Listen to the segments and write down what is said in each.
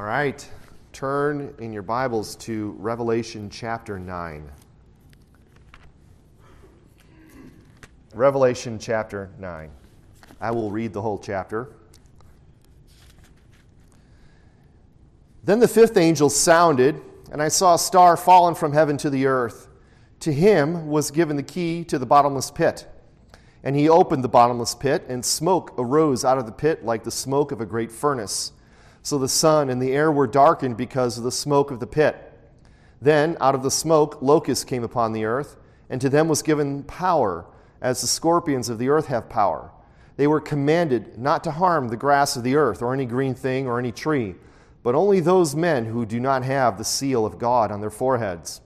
All right, turn in your Bibles to Revelation chapter 9. Revelation chapter 9. I will read the whole chapter. Then the fifth angel sounded, and I saw a star fallen from heaven to the earth. To him was given the key to the bottomless pit. And he opened the bottomless pit, and smoke arose out of the pit like the smoke of a great furnace. So the sun and the air were darkened because of the smoke of the pit. Then, out of the smoke, locusts came upon the earth, and to them was given power, as the scorpions of the earth have power. They were commanded not to harm the grass of the earth, or any green thing, or any tree, but only those men who do not have the seal of God on their foreheads.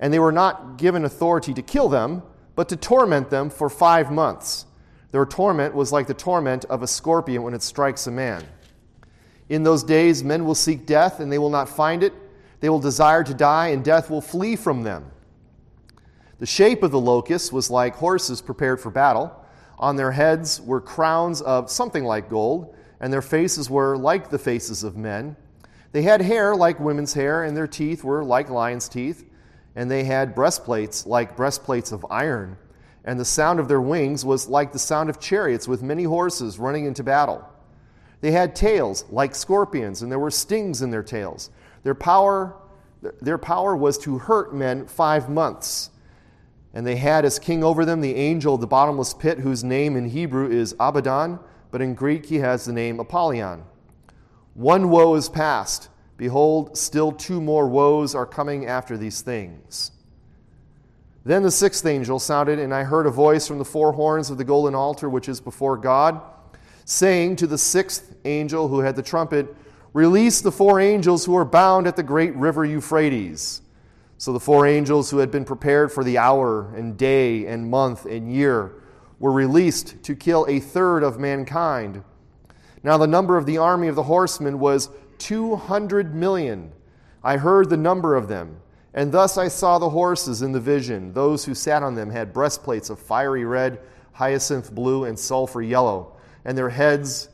And they were not given authority to kill them, but to torment them for five months. Their torment was like the torment of a scorpion when it strikes a man. In those days, men will seek death, and they will not find it. They will desire to die, and death will flee from them. The shape of the locusts was like horses prepared for battle. On their heads were crowns of something like gold, and their faces were like the faces of men. They had hair like women's hair, and their teeth were like lions' teeth, and they had breastplates like breastplates of iron. And the sound of their wings was like the sound of chariots with many horses running into battle. They had tails like scorpions, and there were stings in their tails. Their power, their power was to hurt men five months. And they had as king over them the angel of the bottomless pit, whose name in Hebrew is Abaddon, but in Greek he has the name Apollyon. One woe is past. Behold, still two more woes are coming after these things. Then the sixth angel sounded, and I heard a voice from the four horns of the golden altar which is before God saying to the sixth angel who had the trumpet, Release the four angels who are bound at the great river Euphrates. So the four angels who had been prepared for the hour and day and month and year were released to kill a third of mankind. Now the number of the army of the horsemen was 200 million. I heard the number of them. And thus I saw the horses in the vision. Those who sat on them had breastplates of fiery red, hyacinth blue, and sulfur yellow and their heads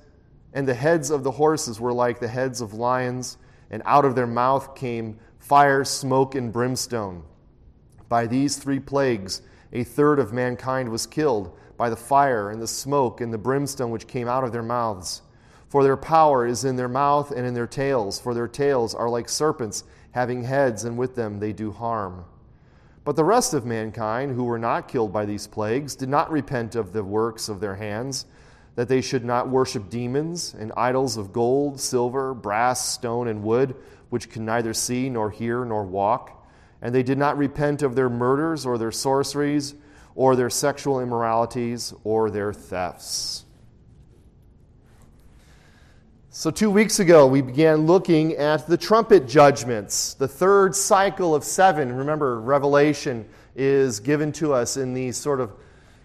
and the heads of the horses were like the heads of lions, and out of their mouth came fire, smoke, and brimstone. By these three plagues, a third of mankind was killed by the fire and the smoke and the brimstone which came out of their mouths. For their power is in their mouth and in their tails, for their tails are like serpents, having heads, and with them they do harm. But the rest of mankind, who were not killed by these plagues, did not repent of the works of their hands that they should not worship demons and idols of gold, silver, brass, stone, and wood, which can neither see, nor hear, nor walk. And they did not repent of their murders, or their sorceries, or their sexual immoralities, or their thefts. So, two weeks ago, we began looking at the trumpet judgments, the third cycle of seven. Remember, Revelation is given to us in these sort of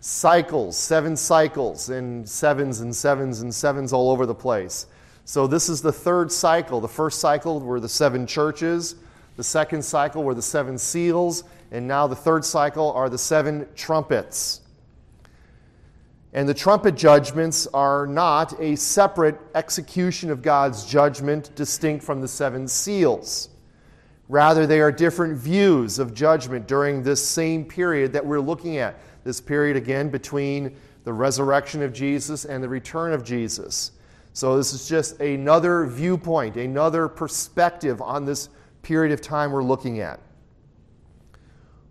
cycles, seven cycles, and sevens and sevens and sevens all over the place. So, this is the third cycle. The first cycle were the seven churches, the second cycle were the seven seals, and now the third cycle are the seven trumpets. And the trumpet judgments are not a separate execution of God's judgment distinct from the seven seals. Rather, they are different views of judgment during this same period that we're looking at this period again between the resurrection of Jesus and the return of Jesus. So, this is just another viewpoint, another perspective on this period of time we're looking at.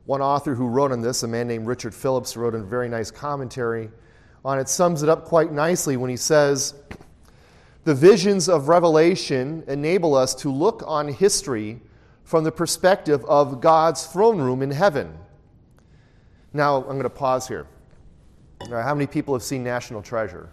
One author who wrote on this, a man named Richard Phillips, wrote a very nice commentary on it, sums it up quite nicely when he says, The visions of Revelation enable us to look on history from the perspective of God's throne room in heaven. Now, I'm going to pause here. how many people have seen National Treasure?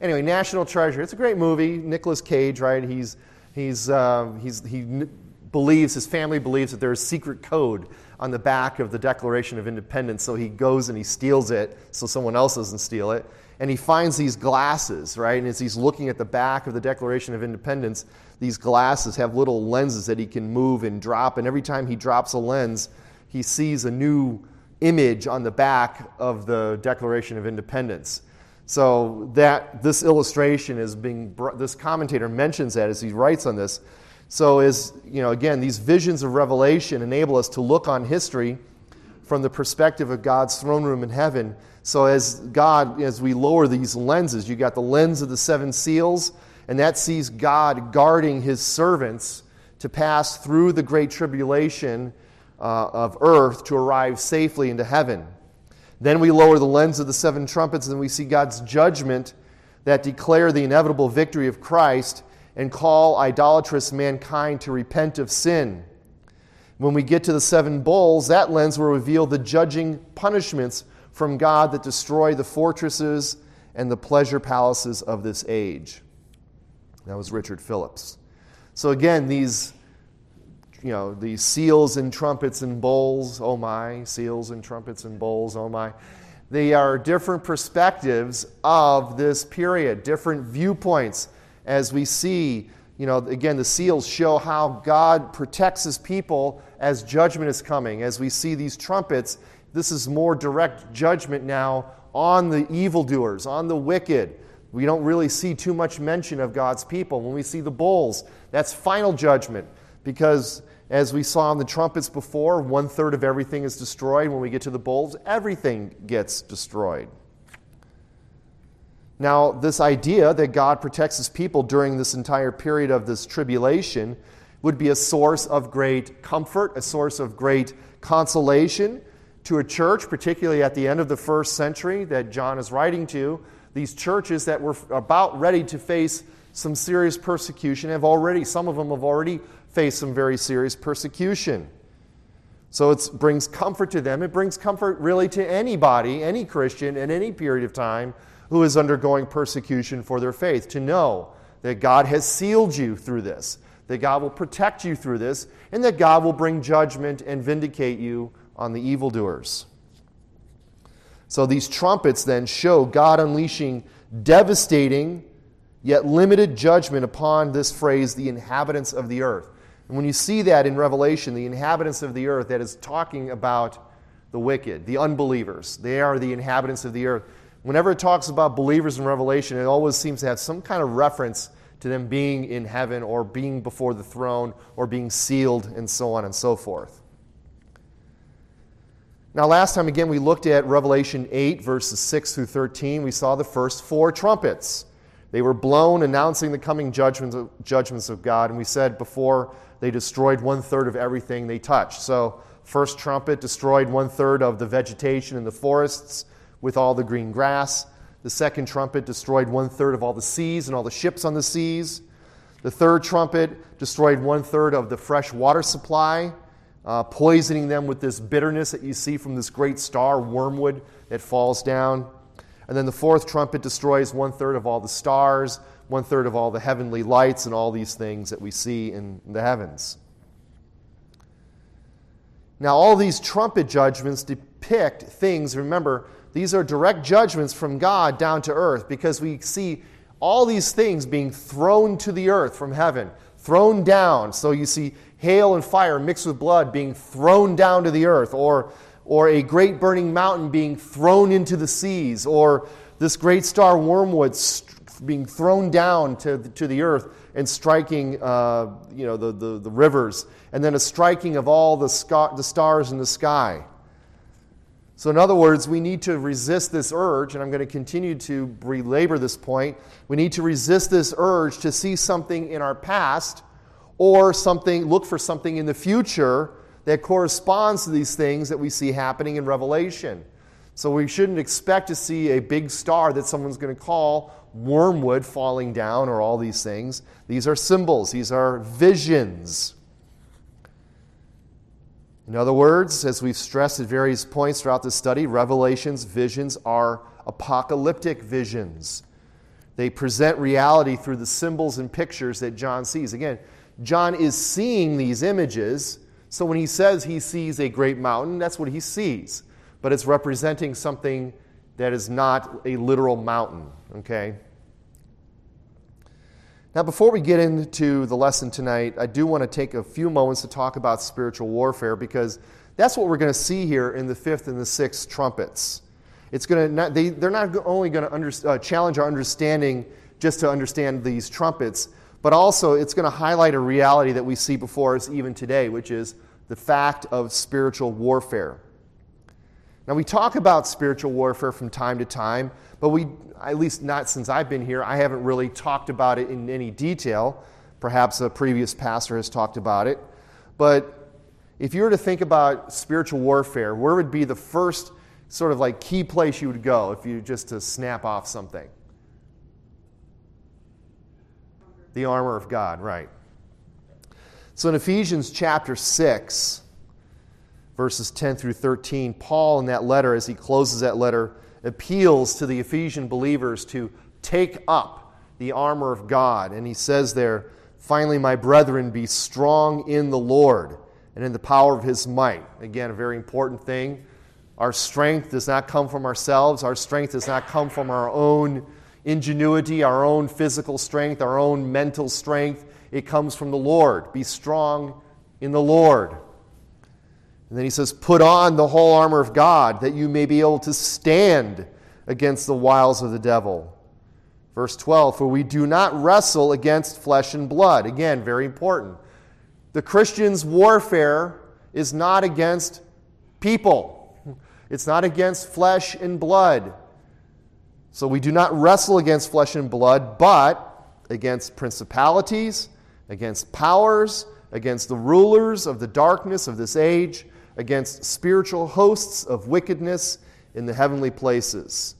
Anyway, National Treasure. It's a great movie. Nicolas Cage, right? He's, he's, uh, he's, he believes, his family believes that there's secret code on the back of the Declaration of Independence. So he goes and he steals it so someone else doesn't steal it. And he finds these glasses, right? And as he's looking at the back of the Declaration of Independence, these glasses have little lenses that he can move and drop. And every time he drops a lens, he sees a new image on the back of the Declaration of Independence. So that this illustration is being this commentator mentions that as he writes on this. So is you know again these visions of revelation enable us to look on history from the perspective of God's throne room in heaven. So as God as we lower these lenses, you got the lens of the seven seals and that sees God guarding his servants to pass through the great tribulation uh, of earth to arrive safely into heaven. Then we lower the lens of the seven trumpets and we see God's judgment that declare the inevitable victory of Christ and call idolatrous mankind to repent of sin. When we get to the seven bowls, that lens will reveal the judging punishments from God that destroy the fortresses and the pleasure palaces of this age. That was Richard Phillips. So again, these you know, the seals and trumpets and bowls, oh my, seals and trumpets and bowls, oh my. They are different perspectives of this period, different viewpoints as we see, you know, again, the seals show how God protects his people as judgment is coming. As we see these trumpets, this is more direct judgment now on the evildoers, on the wicked. We don't really see too much mention of God's people. When we see the bowls, that's final judgment because as we saw in the trumpets before, one third of everything is destroyed. When we get to the bowls, everything gets destroyed. Now, this idea that God protects his people during this entire period of this tribulation would be a source of great comfort, a source of great consolation to a church, particularly at the end of the first century that John is writing to. These churches that were about ready to face some serious persecution have already, some of them have already face some very serious persecution. So it brings comfort to them. It brings comfort really to anybody, any Christian, in any period of time who is undergoing persecution for their faith to know that God has sealed you through this, that God will protect you through this, and that God will bring judgment and vindicate you on the evildoers. So these trumpets then show God unleashing devastating yet limited judgment upon this phrase, the inhabitants of the earth. And when you see that in Revelation, the inhabitants of the earth, that is talking about the wicked, the unbelievers. They are the inhabitants of the earth. Whenever it talks about believers in Revelation, it always seems to have some kind of reference to them being in heaven or being before the throne or being sealed and so on and so forth. Now, last time again, we looked at Revelation 8, verses 6 through 13. We saw the first four trumpets. They were blown, announcing the coming judgments of, judgments of God. And we said before they destroyed one third of everything they touched. So, first trumpet destroyed one third of the vegetation in the forests with all the green grass. The second trumpet destroyed one third of all the seas and all the ships on the seas. The third trumpet destroyed one third of the fresh water supply, uh, poisoning them with this bitterness that you see from this great star, wormwood, that falls down. And then the fourth trumpet destroys one third of all the stars, one third of all the heavenly lights and all these things that we see in the heavens. Now, all these trumpet judgments depict things, remember, these are direct judgments from God down to earth because we see all these things being thrown to the earth from heaven, thrown down. So you see hail and fire mixed with blood being thrown down to the earth, or, or a great burning mountain being thrown into the seas, or this great star wormwood being thrown down to, to the earth and striking uh, you know, the, the, the, rivers, and then a striking of all the, sca- the stars in the sky. So, in other words, we need to resist this urge, and I'm going to continue to belabor this point. We need to resist this urge to see something in our past or something, look for something in the future that corresponds to these things that we see happening in Revelation. So we shouldn't expect to see a big star that someone's going to call wormwood falling down or all these things. These are symbols, these are visions. In other words, as we've stressed at various points throughout this study, Revelation's visions are apocalyptic visions. They present reality through the symbols and pictures that John sees. Again, John is seeing these images, so when he says he sees a great mountain, that's what he sees but it's representing something that is not a literal mountain, okay? Now, before we get into the lesson tonight, I do want to take a few moments to talk about spiritual warfare because that's what we're going to see here in the fifth and the sixth trumpets. It's going to they, they're not only going to under, uh, challenge our understanding just to understand these trumpets, but also it's going to highlight a reality that we see before us even today, which is the fact of spiritual warfare. Now, we talk about spiritual warfare from time to time, but we, at least not since I've been here, I haven't really talked about it in any detail. Perhaps a previous pastor has talked about it. But if you were to think about spiritual warfare, where would be the first sort of like key place you would go if you just to snap off something? The armor of God, right. So in Ephesians chapter 6, verses 10 through 13, Paul, in that letter, as he closes that letter, appeals to the Ephesian believers to take up the armor of God. And he says there, Finally, my brethren, be strong in the Lord and in the power of his might. Again, a very important thing. Our strength does not come from ourselves, our strength does not come from our own ingenuity, our own physical strength, our own mental strength. It comes from the Lord. Be strong in the Lord. And then he says, Put on the whole armor of God that you may be able to stand against the wiles of the devil. Verse 12, For we do not wrestle against flesh and blood. Again, very important. The Christian's warfare is not against people, it's not against flesh and blood. So we do not wrestle against flesh and blood, but against principalities, against powers, against the rulers of the darkness of this age, against spiritual hosts of wickedness in the heavenly places.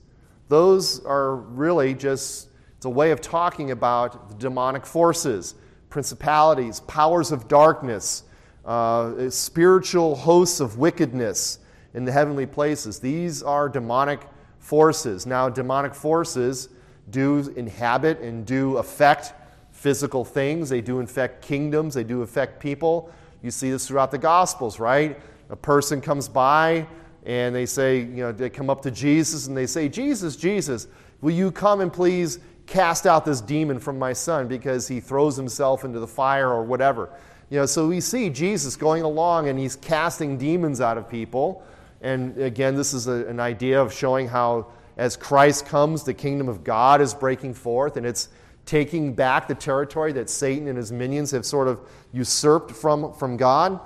Those are really just, it's a way of talking about the demonic forces, principalities, powers of darkness, uh, spiritual hosts of wickedness in the heavenly places. These are demonic forces. Now, demonic forces do inhabit and do affect physical things, they do affect kingdoms, they do affect people. You see this throughout the Gospels, right? A person comes by and they say, you know, they come up to Jesus and they say, Jesus, Jesus, will you come and please cast out this demon from my son because he throws himself into the fire or whatever. You know, so we see Jesus going along and he's casting demons out of people. And again, this is a, an idea of showing how, as Christ comes, the kingdom of God is breaking forth and it's taking back the territory that Satan and his minions have sort of usurped from, from God.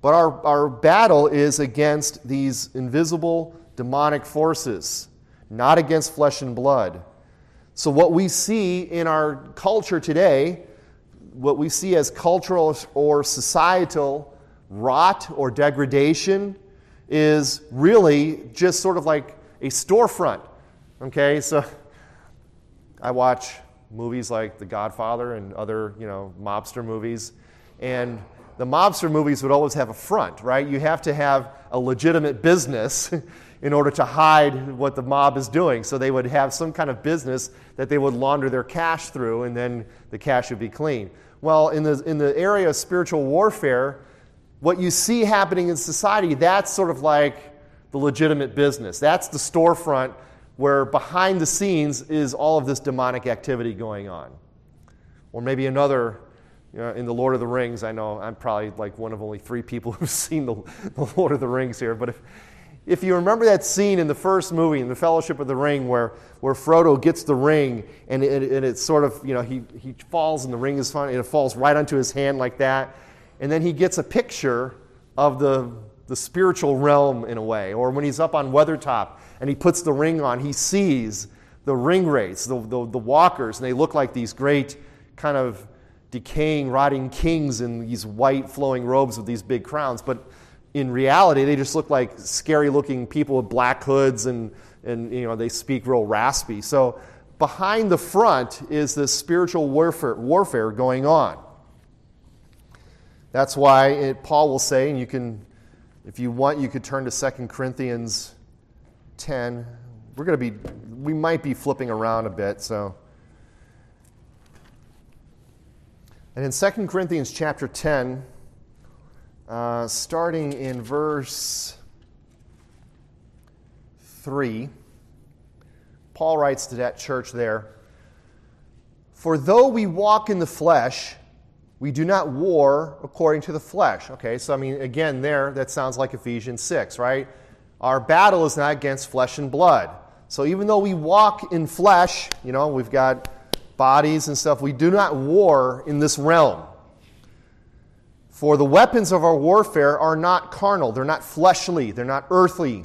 But our, our battle is against these invisible demonic forces, not against flesh and blood. So, what we see in our culture today, what we see as cultural or societal rot or degradation, is really just sort of like a storefront. Okay, so I watch movies like The Godfather and other, you know, mobster movies, and the mobster movies would always have a front, right? You have to have a legitimate business in order to hide what the mob is doing. So they would have some kind of business that they would launder their cash through, and then the cash would be clean. Well, in the, in the area of spiritual warfare, what you see happening in society, that's sort of like the legitimate business. That's the storefront where behind the scenes is all of this demonic activity going on. Or maybe another, you know, in the Lord of the Rings, I know I'm probably like one of only three people who've seen the, the Lord of the Rings here, but if, if you remember that scene in the first movie, in the Fellowship of the Ring, where, where Frodo gets the ring and, it, and it's sort of, you know, he, he falls and the ring is fun, and it falls right onto his hand like that and then he gets a picture of the, the spiritual realm in a way. Or when he's up on Weathertop and he puts the ring on, he sees the ring wraiths, the, the, the walkers, and they look like these great kind of decaying, rotting kings in these white flowing robes with these big crowns. But in reality, they just look like scary looking people with black hoods and, and you know, they speak real raspy. So behind the front is this spiritual warfare, warfare going on. That's why it, Paul will say, and you can, if you want, you could turn to 2 Corinthians 10. We're going to be, we might be flipping around a bit, so. And in 2 Corinthians chapter 10, uh, starting in verse 3, Paul writes to that church there For though we walk in the flesh, we do not war according to the flesh. Okay, so I mean, again, there, that sounds like Ephesians 6, right? our battle is not against flesh and blood. So even though we walk in flesh, you know, we've got bodies and stuff, we do not war in this realm. For the weapons of our warfare are not carnal, they're not fleshly, they're not earthly,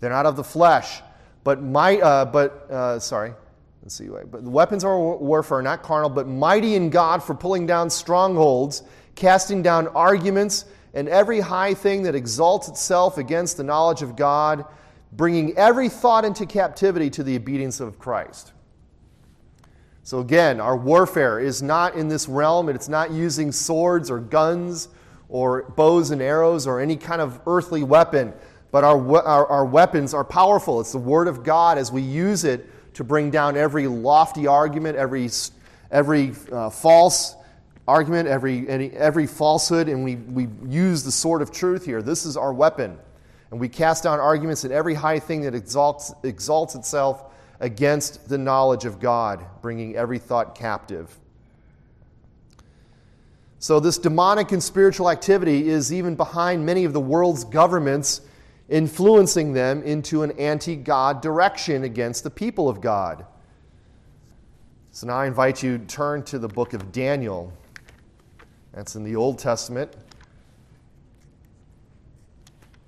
they're not of the flesh, but might, uh, but uh, sorry, see, but the weapons of our warfare are not carnal, but mighty in God for pulling down strongholds, casting down arguments and every high thing that exalts itself against the knowledge of God, bringing every thought into captivity to the obedience of Christ. So, again, our warfare is not in this realm, and it's not using swords or guns or bows and arrows or any kind of earthly weapon, but our, our, our weapons are powerful. It's the Word of God as we use it to bring down every lofty argument, every, every uh, false argument, every, any, every falsehood, and we, we use the sword of truth here. This is our weapon. And we cast down arguments and every high thing that exalts, exalts itself against the knowledge of God, bringing every thought captive. So, this demonic and spiritual activity is even behind many of the world's governments, influencing them into an anti God direction against the people of God. So, now I invite you to turn to the book of Daniel. That's in the Old Testament.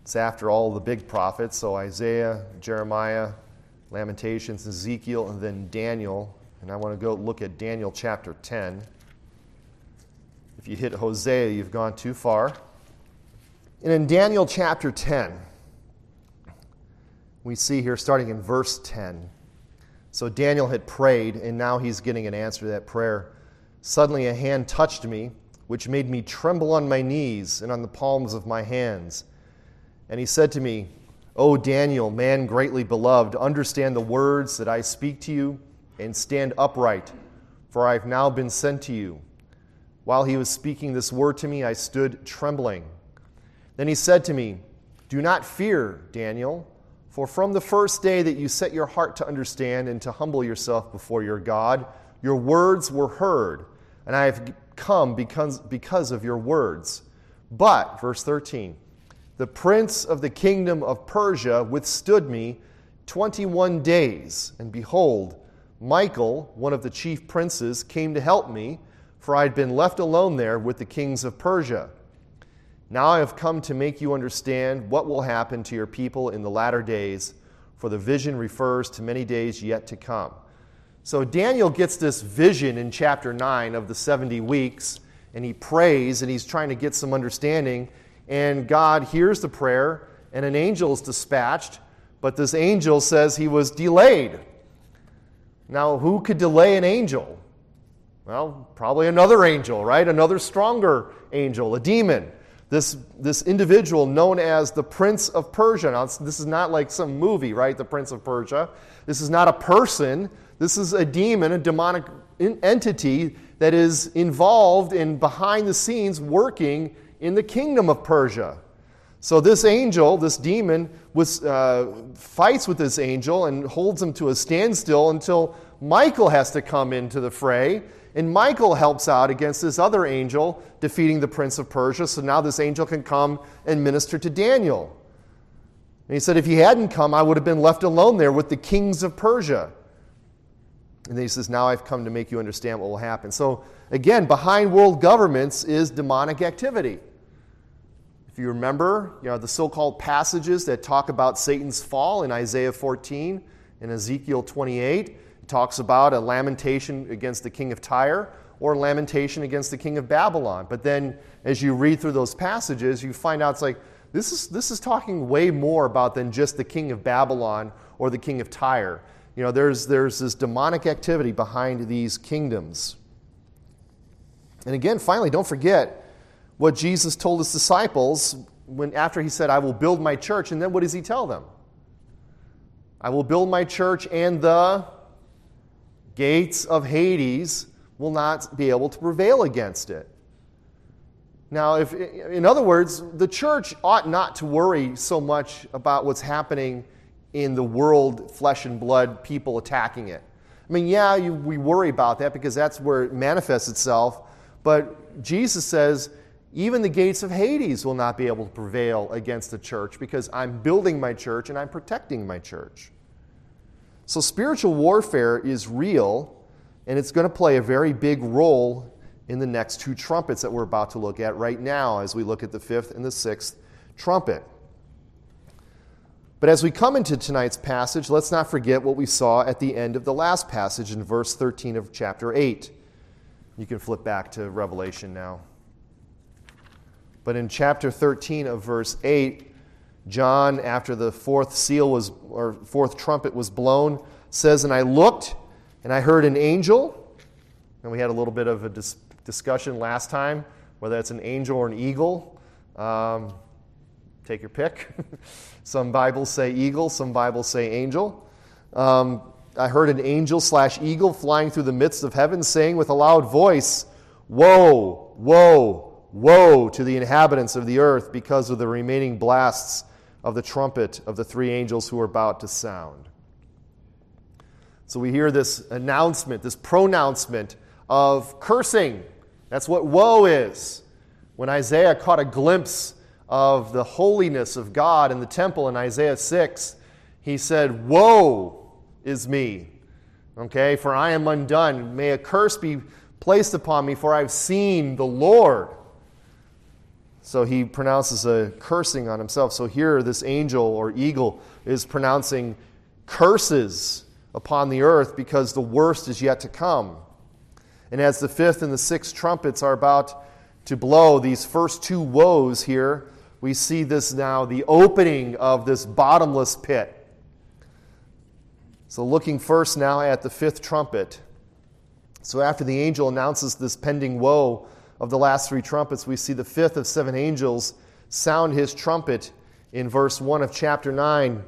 It's after all the big prophets, so Isaiah, Jeremiah, Lamentations, Ezekiel, and then Daniel. And I want to go look at Daniel chapter 10. If you hit Hosea, you've gone too far. And in Daniel chapter 10, we see here starting in verse 10. So Daniel had prayed, and now he's getting an answer to that prayer. Suddenly a hand touched me which made me tremble on my knees and on the palms of my hands. And he said to me, O Daniel, man greatly beloved, understand the words that I speak to you and stand upright, for I have now been sent to you. While he was speaking this word to me, I stood trembling. Then he said to me, Do not fear, Daniel, for from the first day that you set your heart to understand and to humble yourself before your God, your words were heard, and I have come because, because of your words. But, verse 13, the prince of the kingdom of Persia withstood me 21 days, and behold, Michael, one of the chief princes, came to help me, for I had been left alone there with the kings of Persia. Now I have come to make you understand what will happen to your people in the latter days, for the vision refers to many days yet to come. So Daniel gets this vision in chapter 9 of the 70 weeks, and he prays and he's trying to get some understanding. And God hears the prayer, and an angel is dispatched, but this angel says he was delayed. Now, who could delay an angel? Well, probably another angel, right? Another stronger angel, a demon. This, this individual known as the Prince of Persia. Now, this is not like some movie, right? The Prince of Persia. This is not a person. This is a demon, a demonic entity that is involved in behind the scenes working in the kingdom of Persia. So this angel, this demon, was, uh, fights with this angel and holds him to a standstill until Michael has to come into the fray. And Michael helps out against this other angel, defeating the prince of Persia. So now this angel can come and minister to Daniel. And he said, If he hadn't come, I would have been left alone there with the kings of Persia. And then he says, Now I've come to make you understand what will happen. So, again, behind world governments is demonic activity. If you remember, you know, the so called passages that talk about Satan's fall in Isaiah 14 and Ezekiel 28, it talks about a lamentation against the king of Tyre or lamentation against the king of Babylon. But then as you read through those passages, you find out it's like, this is, this is talking way more about than just the king of Babylon or the king of Tyre. You know, there's, there's this demonic activity behind these kingdoms. And again, finally, don't forget what Jesus told his disciples when after he said, I will build my church, and then what does he tell them? I will build my church, and the gates of Hades will not be able to prevail against it. Now, if, in other words, the church ought not to worry so much about what's happening in the world, flesh and blood, people attacking it. I mean, yeah, you, we worry about that because that's where it manifests itself. But Jesus says, even the gates of Hades will not be able to prevail against the church because I'm building my church and I'm protecting my church. So, spiritual warfare is real, and it's going to play a very big role in the next two trumpets that we're about to look at right now as we look at the fifth and the sixth trumpet. But as we come into tonight's passage, let's not forget what we saw at the end of the last passage in verse 13 of chapter 8. You can flip back to Revelation now. But in chapter 13 of verse 8, John, after the fourth seal was, or fourth trumpet was blown, says, And I looked, and I heard an angel. And we had a little bit of a dis- discussion last time, whether it's an angel or an eagle. Um, take your pick. some Bibles say eagle, some Bibles say angel. Um, I heard an angel slash eagle flying through the midst of heaven, saying with a loud voice, Woe, woe, Woe to the inhabitants of the earth because of the remaining blasts of the trumpet of the three angels who are about to sound. So we hear this announcement, this pronouncement of cursing. That's what woe is. When Isaiah caught a glimpse of the holiness of God in the temple in Isaiah 6, he said, Woe is me. Okay, for I am undone. May a curse be placed upon me, for I've seen the Lord. So he pronounces a cursing on himself. So here, this angel or eagle is pronouncing curses upon the earth because the worst is yet to come. And as the fifth and the sixth trumpets are about to blow, these first two woes here, we see this now the opening of this bottomless pit. So, looking first now at the fifth trumpet. So, after the angel announces this pending woe, of the last three trumpets, we see the fifth of seven angels sound his trumpet in verse 1 of chapter 9.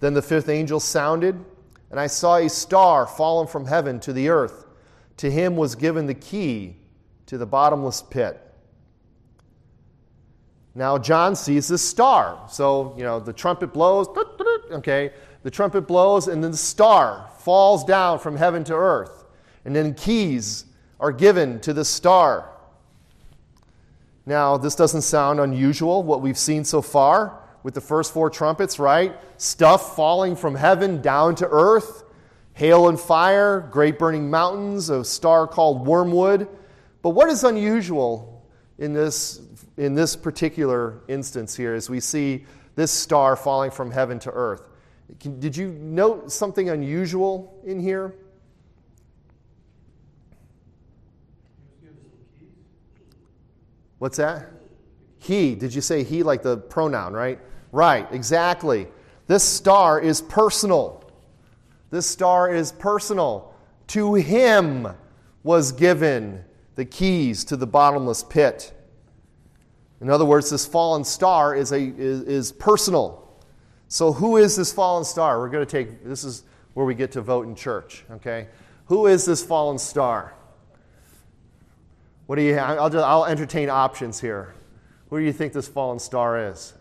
Then the fifth angel sounded, and I saw a star fallen from heaven to the earth. To him was given the key to the bottomless pit. Now, John sees this star. So, you know, the trumpet blows, okay, the trumpet blows, and then the star falls down from heaven to earth. And then keys are given to the star. Now, this doesn't sound unusual, what we've seen so far with the first four trumpets, right? Stuff falling from heaven down to earth, hail and fire, great burning mountains, a star called wormwood. But what is unusual in this, in this particular instance here is we see this star falling from heaven to earth. Did you note something unusual in here? What's that? He. Did you say he like the pronoun, right? Right, exactly. This star is personal. This star is personal. To him was given the keys to the bottomless pit. In other words, this fallen star is, a, is, is personal. So, who is this fallen star? We're going to take this is where we get to vote in church, okay? Who is this fallen star? What do you? I'll, just, I'll entertain options here. Who do you think this fallen star is?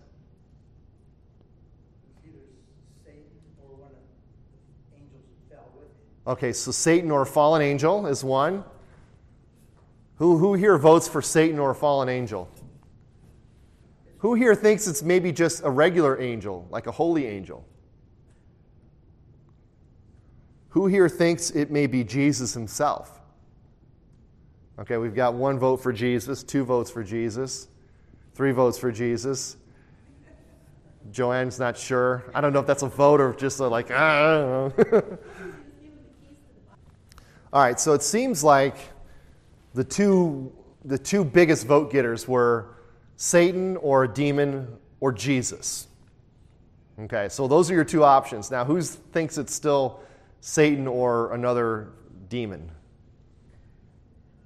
Okay, so Satan or a fallen angel is one. Who, who here votes for Satan or a fallen angel? Who here thinks it's maybe just a regular angel, like a holy angel? Who here thinks it may be Jesus himself? Okay, we've got one vote for Jesus, two votes for Jesus, three votes for Jesus. Joanne's not sure. I don't know if that's a vote or just a like, ah. All right, so it seems like the two, the two biggest vote getters were Satan or a demon or Jesus. Okay, so those are your two options. Now, who thinks it's still Satan or another demon?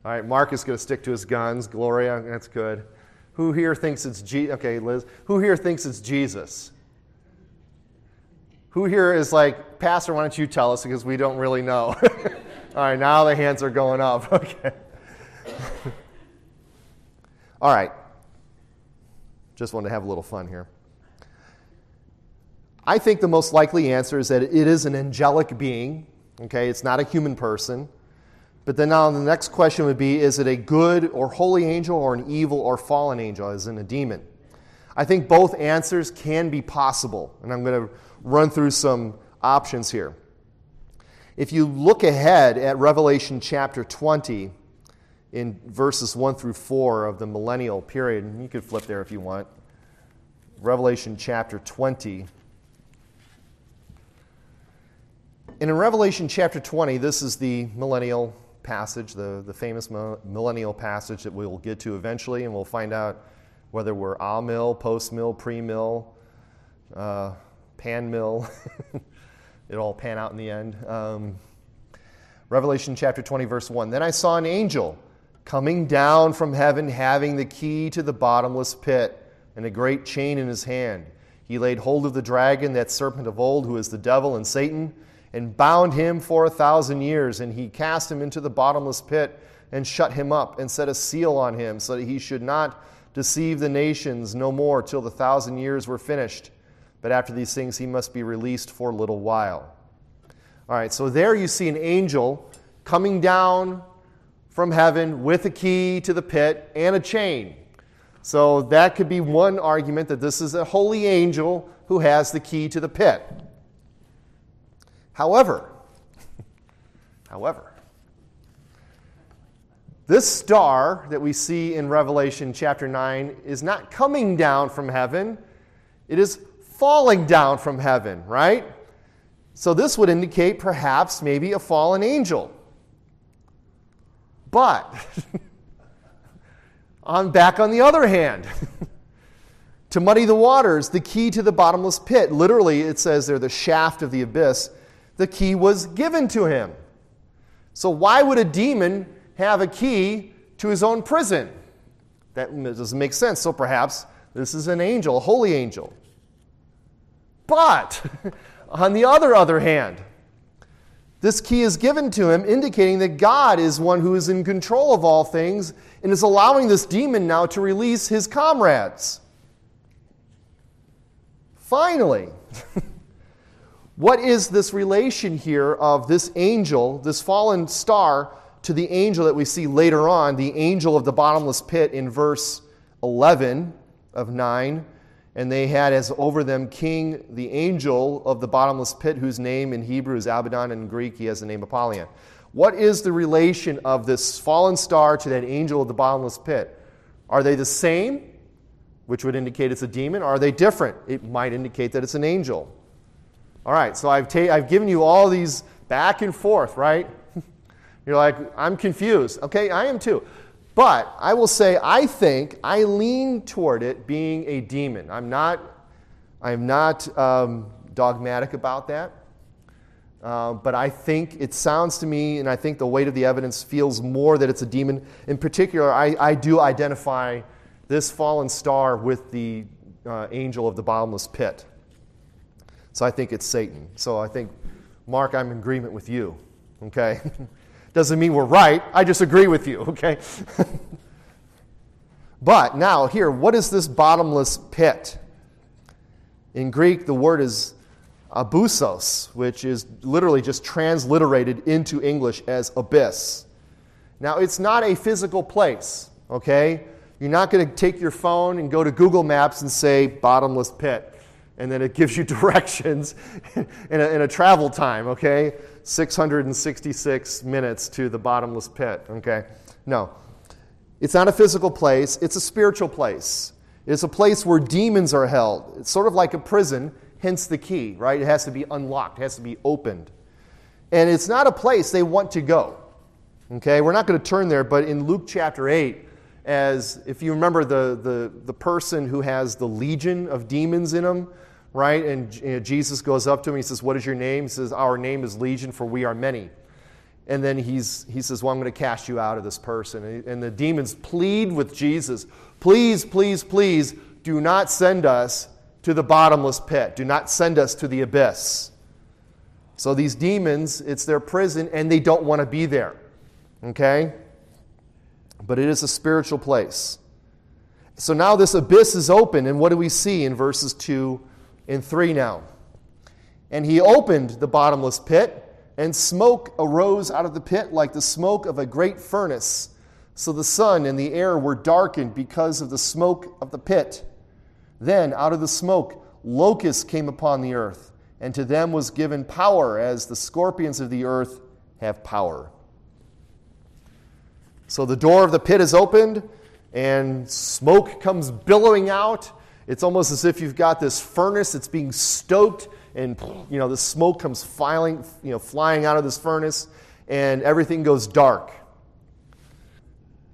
All right, Mark is going to stick to his guns. Gloria, that's good. Who here thinks it's Jesus? Okay, Liz. Who here thinks it's Jesus? Who here is like, Pastor, why don't you tell us because we don't really know? All right, now the hands are going up. Okay. All right. Just wanted to have a little fun here. I think the most likely answer is that it is an angelic being. Okay, it's not a human person. But then now the next question would be is it a good or holy angel or an evil or fallen angel, as in a demon? I think both answers can be possible, and I'm going to run through some options here. If you look ahead at Revelation chapter 20, in verses 1 through 4 of the millennial period, you could flip there if you want. Revelation chapter 20. And in Revelation chapter 20, this is the millennial passage, the, the famous millennial passage that we will get to eventually, and we'll find out whether we're a mill, post mill, pre mill, uh, pan mill. It'll all pan out in the end. Um, Revelation chapter 20, verse 1. Then I saw an angel coming down from heaven, having the key to the bottomless pit and a great chain in his hand. He laid hold of the dragon, that serpent of old, who is the devil and Satan, and bound him for a thousand years. And he cast him into the bottomless pit and shut him up and set a seal on him, so that he should not deceive the nations no more till the thousand years were finished. But after these things, he must be released for a little while. All right, so there you see an angel coming down from heaven with a key to the pit and a chain. So that could be one argument that this is a holy angel who has the key to the pit. However, however, this star that we see in Revelation chapter 9 is not coming down from heaven, it is falling down from heaven, right? So this would indicate perhaps maybe a fallen angel. But on back on the other hand, to muddy the waters, the key to the bottomless pit, literally it says there the shaft of the abyss, the key was given to him. So why would a demon have a key to his own prison? That doesn't make sense. So perhaps this is an angel, a holy angel. But on the other other hand, this key is given to him, indicating that God is one who is in control of all things and is allowing this demon now to release his comrades. Finally, what is this relation here of this angel, this fallen star, to the angel that we see later on, the angel of the bottomless pit in verse 11 of 9? And they had as over them king the angel of the bottomless pit, whose name in Hebrew is Abaddon, and in Greek he has the name Apollyon. What is the relation of this fallen star to that angel of the bottomless pit? Are they the same, which would indicate it's a demon? Are they different? It might indicate that it's an angel. All right, so I've, ta- I've given you all these back and forth, right? You're like, I'm confused. Okay, I am too. But I will say, I think I lean toward it being a demon. I'm not, I'm not um, dogmatic about that. Uh, but I think it sounds to me, and I think the weight of the evidence feels more that it's a demon. In particular, I, I do identify this fallen star with the uh, angel of the bottomless pit. So I think it's Satan. So I think, Mark, I'm in agreement with you. Okay? Doesn't mean we're right. I just agree with you, okay? but now, here, what is this bottomless pit? In Greek, the word is abyssos, which is literally just transliterated into English as abyss. Now, it's not a physical place, okay? You're not going to take your phone and go to Google Maps and say bottomless pit and then it gives you directions in, a, in a, travel time, okay? 666 minutes to the bottomless pit, okay? No. It's not a physical place, it's a spiritual place. It's a place where demons are held. It's sort of like a prison, hence the key, right? It has to be unlocked, it has to be opened. And it's not a place they want to go. Okay, we're not going to turn there, but in Luke chapter 8, as if you remember the, the, the person who has the legion of demons in him, right? And you know, Jesus goes up to him. He says, What is your name? He says, Our name is Legion, for we are many. And then he's, he says, Well, I'm going to cast you out of this person. And the demons plead with Jesus, Please, please, please, do not send us to the bottomless pit. Do not send us to the abyss. So these demons, it's their prison, and they don't want to be there. Okay? But it is a spiritual place. So now this abyss is open, and what do we see in verses 2 in 3 now. And he opened the bottomless pit, and smoke arose out of the pit like the smoke of a great furnace. So the sun and the air were darkened because of the smoke of the pit. Then out of the smoke, locusts came upon the earth, and to them was given power, as the scorpions of the earth have power. So the door of the pit is opened, and smoke comes billowing out. It's almost as if you've got this furnace that's being stoked and you know the smoke comes filing, you know, flying out of this furnace, and everything goes dark.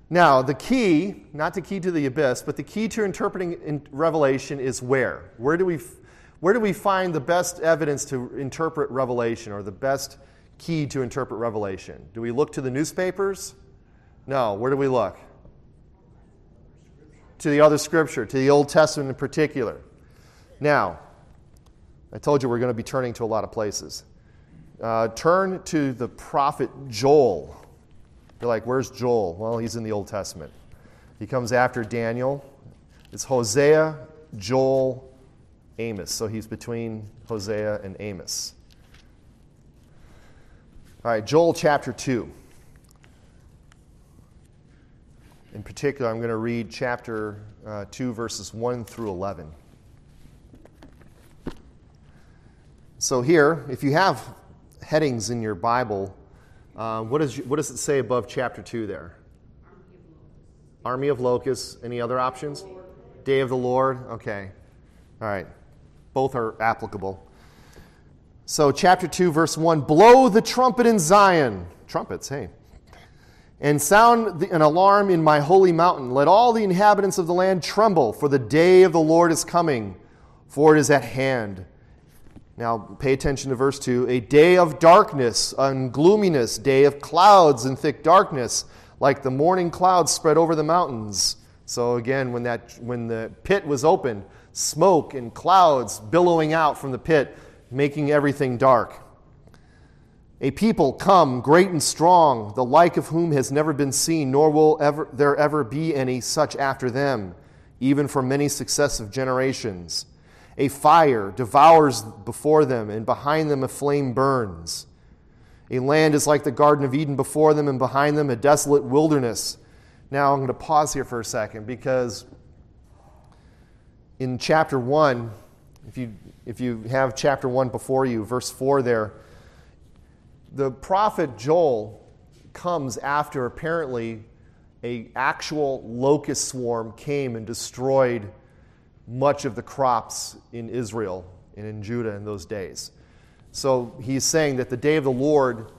Now, the key, not the key to the abyss, but the key to interpreting in Revelation is where? Where do we, where do we find the best evidence to interpret Revelation or the best key to interpret Revelation? Do we look to the newspapers? No. Where do we look? To the other scripture, to the Old Testament in particular. Now, I told you we're going to be turning to a lot of places. Uh, turn to the prophet Joel. You're like, where's Joel? Well, he's in the Old Testament. He comes after Daniel. It's Hosea, Joel, Amos. So he's between Hosea and Amos. All right, Joel chapter 2. In particular, I'm going to read chapter uh, 2, verses 1 through 11. So, here, if you have headings in your Bible, uh, what, is, what does it say above chapter 2 there? Army of locusts. Any other options? Day of the Lord. Okay. All right. Both are applicable. So, chapter 2, verse 1 Blow the trumpet in Zion. Trumpets, hey. And sound an alarm in my holy mountain. Let all the inhabitants of the land tremble, for the day of the Lord is coming, for it is at hand. Now, pay attention to verse 2. A day of darkness and gloominess, day of clouds and thick darkness, like the morning clouds spread over the mountains. So, again, when, that, when the pit was opened, smoke and clouds billowing out from the pit, making everything dark. A people come, great and strong, the like of whom has never been seen, nor will ever, there ever be any such after them, even for many successive generations. A fire devours before them, and behind them a flame burns. A land is like the Garden of Eden before them, and behind them a desolate wilderness. Now I'm going to pause here for a second because in chapter 1, if you, if you have chapter 1 before you, verse 4 there, the prophet Joel comes after apparently a actual locust swarm came and destroyed much of the crops in Israel and in Judah in those days. So he's saying that the day of the Lord,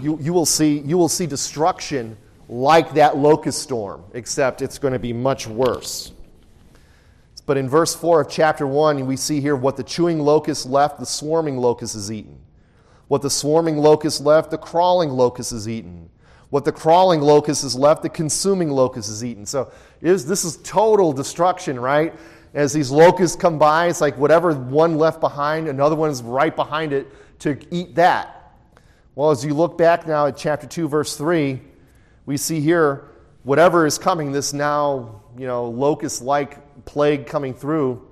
you, you, will, see, you will see destruction like that locust storm, except it's going to be much worse. But in verse 4 of chapter 1, we see here what the chewing locust left, the swarming locust is eaten. What the swarming locust left, the crawling locust is eaten. What the crawling locust is left, the consuming locust is eaten. So is, this is total destruction, right? as these locusts come by, it's like whatever one left behind, another one's right behind it to eat that. Well, as you look back now at chapter 2, verse 3, we see here whatever is coming, this now, you know, locust like plague coming through.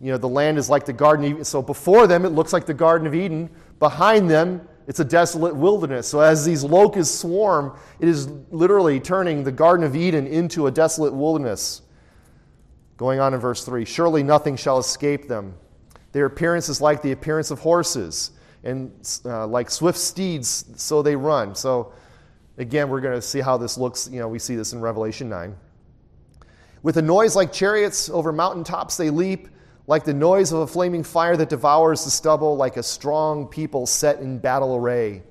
You know, the land is like the Garden of Eden. So before them, it looks like the Garden of Eden. Behind them, it's a desolate wilderness. So as these locusts swarm, it is literally turning the Garden of Eden into a desolate wilderness. Going on in verse 3 Surely nothing shall escape them. Their appearance is like the appearance of horses, and uh, like swift steeds, so they run. So, again, we're going to see how this looks. You know, we see this in Revelation 9. With a noise like chariots over mountaintops, they leap, like the noise of a flaming fire that devours the stubble, like a strong people set in battle array.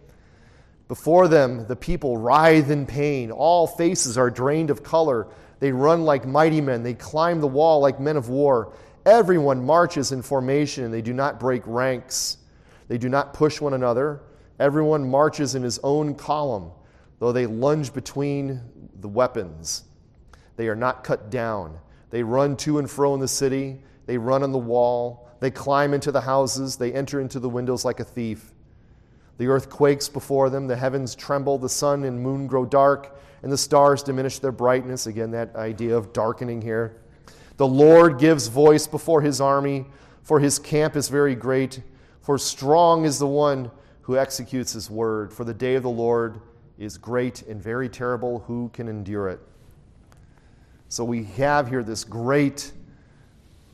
Before them, the people writhe in pain. All faces are drained of color. They run like mighty men. They climb the wall like men of war. Everyone marches in formation, they do not break ranks. They do not push one another. Everyone marches in his own column, though they lunge between the weapons. They are not cut down. They run to and fro in the city. They run on the wall. They climb into the houses. They enter into the windows like a thief. The earth quakes before them. The heavens tremble. The sun and moon grow dark and the stars diminish their brightness. Again, that idea of darkening here. The Lord gives voice before his army, for his camp is very great. For strong is the one who executes his word. For the day of the Lord is great and very terrible. Who can endure it? So we have here this great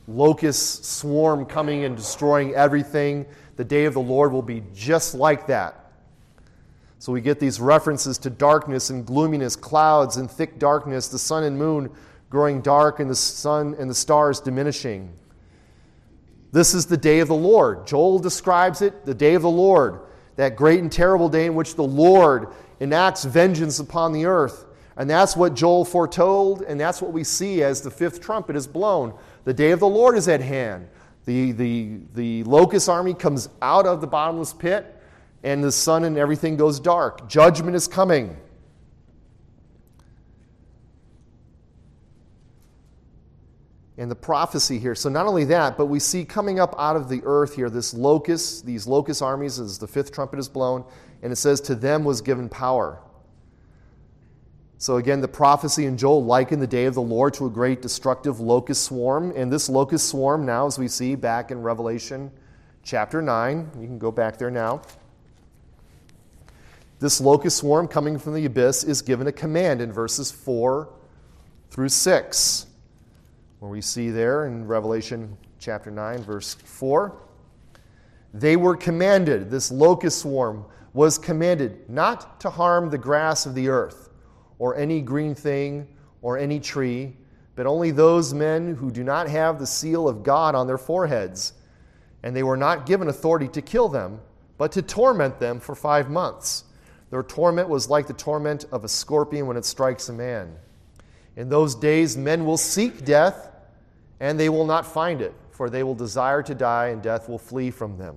locust swarm coming and destroying everything. The day of the Lord will be just like that. So we get these references to darkness and gloominess, clouds and thick darkness, the sun and moon growing dark, and the sun and the stars diminishing. This is the day of the Lord. Joel describes it the day of the Lord, that great and terrible day in which the Lord enacts vengeance upon the earth. And that's what Joel foretold, and that's what we see as the fifth trumpet is blown. The day of the Lord is at hand. The, the, the locust army comes out of the bottomless pit, and the sun and everything goes dark. Judgment is coming. and the prophecy here. So, not only that, but we see coming up out of the earth here this locust, these locust armies, as the fifth trumpet is blown, and it says, To them was given power. So, again, the prophecy in Joel likened the day of the Lord to a great destructive locust swarm. And this locust swarm, now, as we see back in Revelation chapter 9, you can go back there now. This locust swarm coming from the abyss is given a command in verses 4 through 6 where we see there in Revelation chapter 9, verse 4. They were commanded, this locust swarm was commanded not to harm the grass of the earth, or any green thing, or any tree, but only those men who do not have the seal of God on their foreheads. And they were not given authority to kill them, but to torment them for five months. Their torment was like the torment of a scorpion when it strikes a man. In those days, men will seek death and they will not find it, for they will desire to die, and death will flee from them.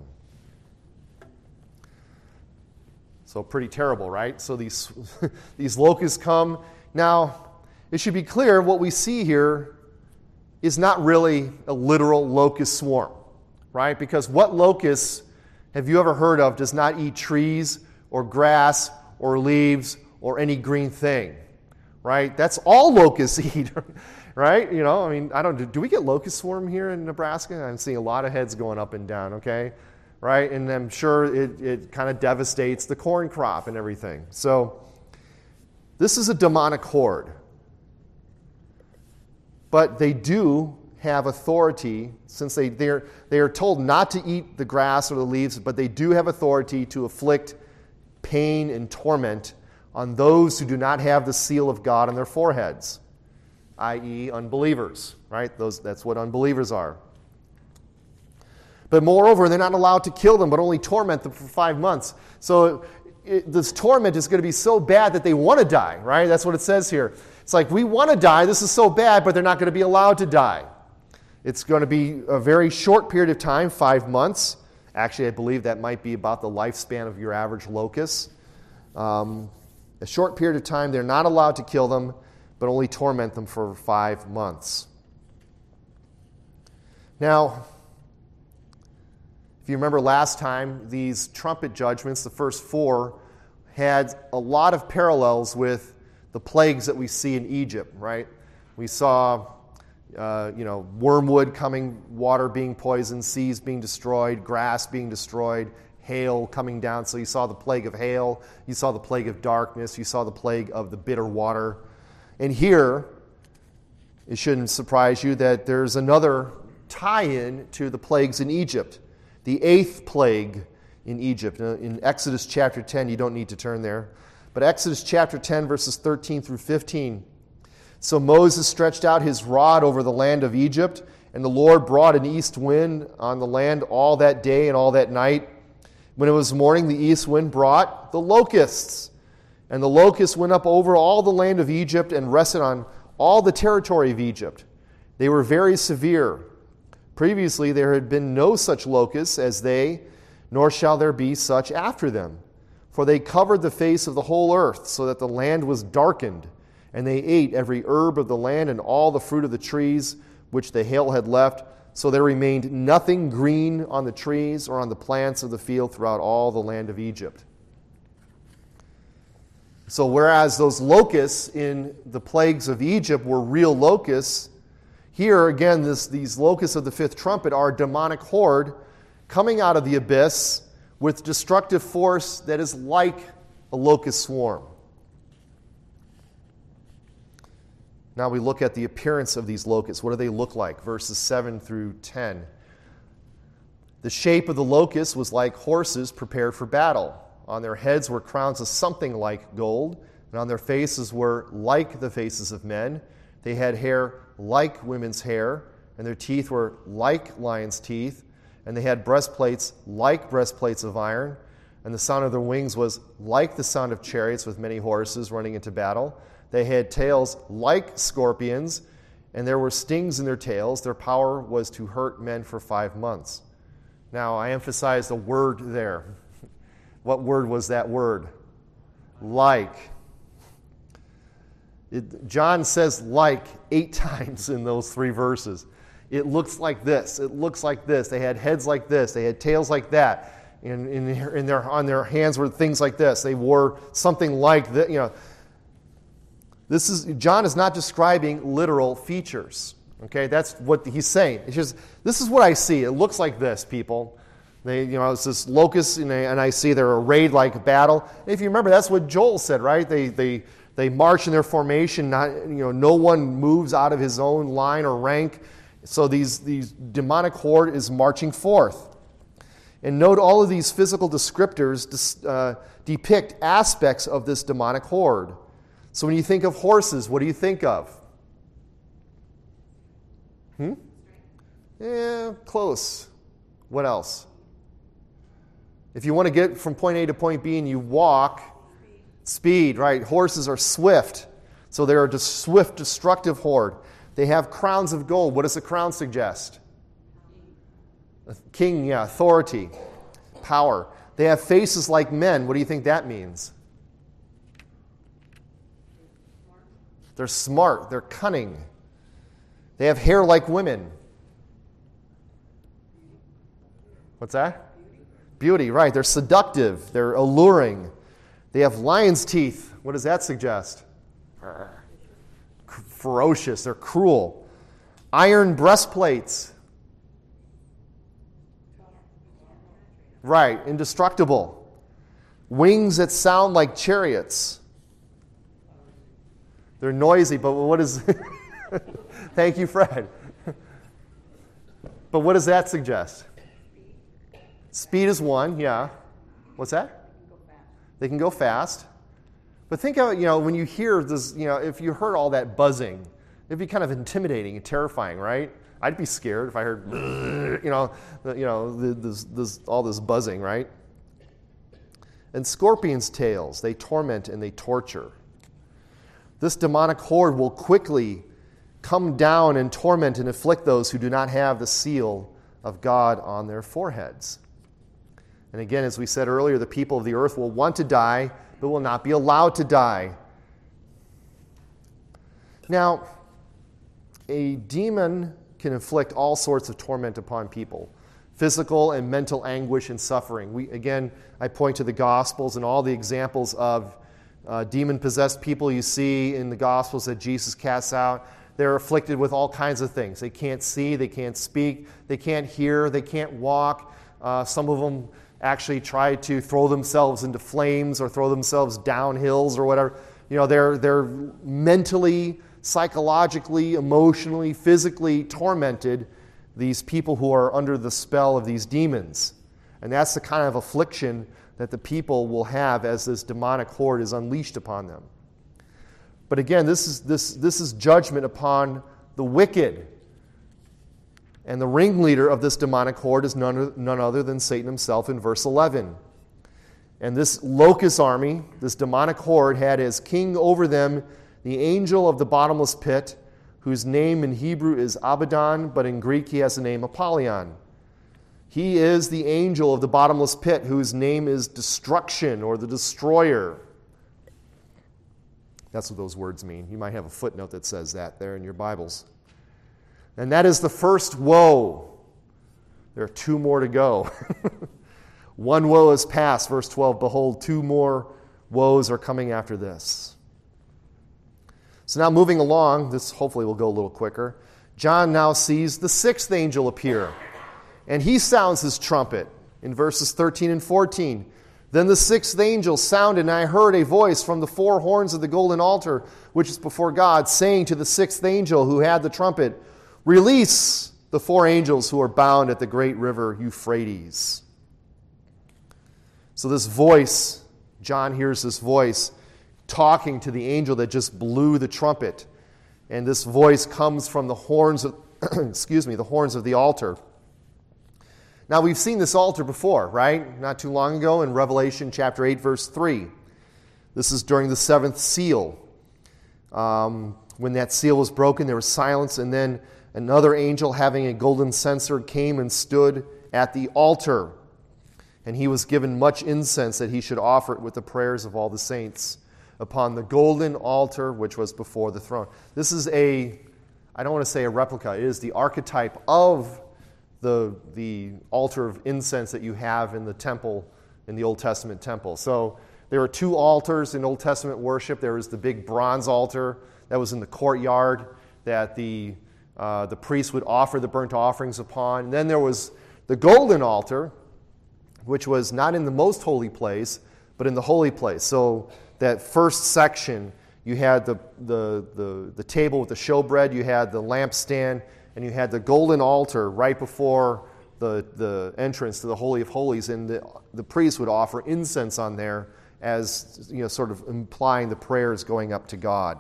So, pretty terrible, right? So, these, these locusts come. Now, it should be clear what we see here is not really a literal locust swarm, right? Because what locusts have you ever heard of does not eat trees or grass or leaves or any green thing, right? That's all locusts eat right? You know, I mean, I don't, do we get locust swarm here in Nebraska? I'm seeing a lot of heads going up and down, okay? Right? And I'm sure it, it kind of devastates the corn crop and everything. So, this is a demonic horde. But they do have authority, since they, they're, they are told not to eat the grass or the leaves, but they do have authority to afflict pain and torment on those who do not have the seal of God on their foreheads i.e., unbelievers, right? Those, that's what unbelievers are. But moreover, they're not allowed to kill them, but only torment them for five months. So it, this torment is going to be so bad that they want to die, right? That's what it says here. It's like, we want to die, this is so bad, but they're not going to be allowed to die. It's going to be a very short period of time, five months. Actually, I believe that might be about the lifespan of your average locust. Um, a short period of time, they're not allowed to kill them but only torment them for five months. Now, if you remember last time, these trumpet judgments, the first four, had a lot of parallels with the plagues that we see in Egypt, right? We saw, uh, you know, wormwood coming, water being poisoned, seas being destroyed, grass being destroyed, hail coming down. So you saw the plague of hail, you saw the plague of darkness, you saw the plague of the bitter water. And here, it shouldn't surprise you that there's another tie in to the plagues in Egypt, the eighth plague in Egypt. In Exodus chapter 10, you don't need to turn there, but Exodus chapter 10, verses 13 through 15. So Moses stretched out his rod over the land of Egypt, and the Lord brought an east wind on the land all that day and all that night. When it was morning, the east wind brought the locusts and the locusts went up over all the land of Egypt and rested on all the territory of Egypt. They were very severe. Previously, there had been no such locusts as they, nor shall there be such after them. For they covered the face of the whole earth, so that the land was darkened. And they ate every herb of the land and all the fruit of the trees which the hail had left. So there remained nothing green on the trees or on the plants of the field throughout all the land of Egypt. So, whereas those locusts in the plagues of Egypt were real locusts, here again, this, these locusts of the fifth trumpet are a demonic horde coming out of the abyss with destructive force that is like a locust swarm. Now we look at the appearance of these locusts. What do they look like? Verses 7 through 10. The shape of the locusts was like horses prepared for battle. On their heads were crowns of something like gold, and on their faces were like the faces of men. They had hair like women's hair, and their teeth were like lions' teeth, and they had breastplates like breastplates of iron, and the sound of their wings was like the sound of chariots with many horses running into battle. They had tails like scorpions, and there were stings in their tails. Their power was to hurt men for five months. Now, I emphasize the word there. What word was that word? Like. It, John says like eight times in those three verses. It looks like this. It looks like this. They had heads like this. They had tails like that. And in, their, on their hands were things like this. They wore something like that. You know, this is John is not describing literal features. Okay, that's what he's saying. It's just this is what I see. It looks like this, people. They, you know, it's this locust, and, and I see they're arrayed like a battle. And if you remember, that's what Joel said, right? They, they, they march in their formation. Not, you know, no one moves out of his own line or rank. So these, these demonic horde is marching forth. And note all of these physical descriptors uh, depict aspects of this demonic horde. So when you think of horses, what do you think of? Hmm? Yeah, close. What else? If you want to get from point A to point B and you walk, speed, right? Horses are swift. So they're a swift, destructive horde. They have crowns of gold. What does a crown suggest? King, yeah, authority, power. They have faces like men. What do you think that means? They're smart, they're cunning. They have hair like women. What's that? Beauty, right. They're seductive, they're alluring. They have lion's teeth. What does that suggest? Ferocious, they're cruel. Iron breastplates. Right, indestructible. Wings that sound like chariots. They're noisy, but what is. Thank you, Fred. but what does that suggest? Speed is one, yeah. What's that? They can go fast. But think of you know, when you hear this, you know, if you heard all that buzzing, it'd be kind of intimidating and terrifying, right? I'd be scared if I heard, you know, you know, this, this, all this buzzing, right? And scorpions' tails, they torment and they torture. This demonic horde will quickly come down and torment and afflict those who do not have the seal of God on their foreheads. And again, as we said earlier, the people of the earth will want to die, but will not be allowed to die. Now, a demon can inflict all sorts of torment upon people physical and mental anguish and suffering. We, again, I point to the Gospels and all the examples of uh, demon possessed people you see in the Gospels that Jesus casts out. They're afflicted with all kinds of things. They can't see, they can't speak, they can't hear, they can't walk. Uh, some of them actually try to throw themselves into flames or throw themselves down hills or whatever. You know, they're, they're mentally, psychologically, emotionally, physically tormented, these people who are under the spell of these demons. And that's the kind of affliction that the people will have as this demonic horde is unleashed upon them. But again, this is, this, this is judgment upon the wicked. And the ringleader of this demonic horde is none, other than Satan himself in verse 11. And this locust army, this demonic horde, had as king over them the angel of the bottomless pit, whose name in Hebrew is Abaddon, but in Greek he has the name Apollyon. He is the angel of the bottomless pit, whose name is destruction or the destroyer. That's what those words mean. You might have a footnote that says that there in your Bibles. And that is the first woe. There are two more to go. One woe is past, verse 12. Behold, two more woes are coming after this. So now moving along, this hopefully will go a little quicker. John now sees the sixth angel appear and he sounds his trumpet. in verses 13 and 14. Then the sixth angel sounded, and I heard a voice from the four horns of the golden altar, which is before God, saying to the sixth angel who had the trumpet, Release the four angels who are bound at the great river Euphrates. So, this voice, John hears this voice talking to the angel that just blew the trumpet. And this voice comes from the horns of, excuse me, the horns of the altar. Now, we've seen this altar before, right? Not too long ago in Revelation chapter 8, verse 3. This is during the seventh seal. Um, when that seal was broken, there was silence, and then another angel having a golden censer came and stood at the altar. And he was given much incense that he should offer it with the prayers of all the saints upon the golden altar which was before the throne. This is a, I don't want to say a replica, it is the archetype of the, the altar of incense that you have in the temple, in the Old Testament temple. So there are two altars in Old Testament worship. There is the big bronze altar that was in the courtyard that the, uh, the priests would offer the burnt offerings upon. And then there was the golden altar, which was not in the most holy place, but in the holy place. So that first section, you had the, the, the, the table with the showbread, you had the lampstand, and you had the golden altar right before the, the entrance to the Holy of Holies, and the, the priest would offer incense on there as, you know, sort of implying the prayers going up to God.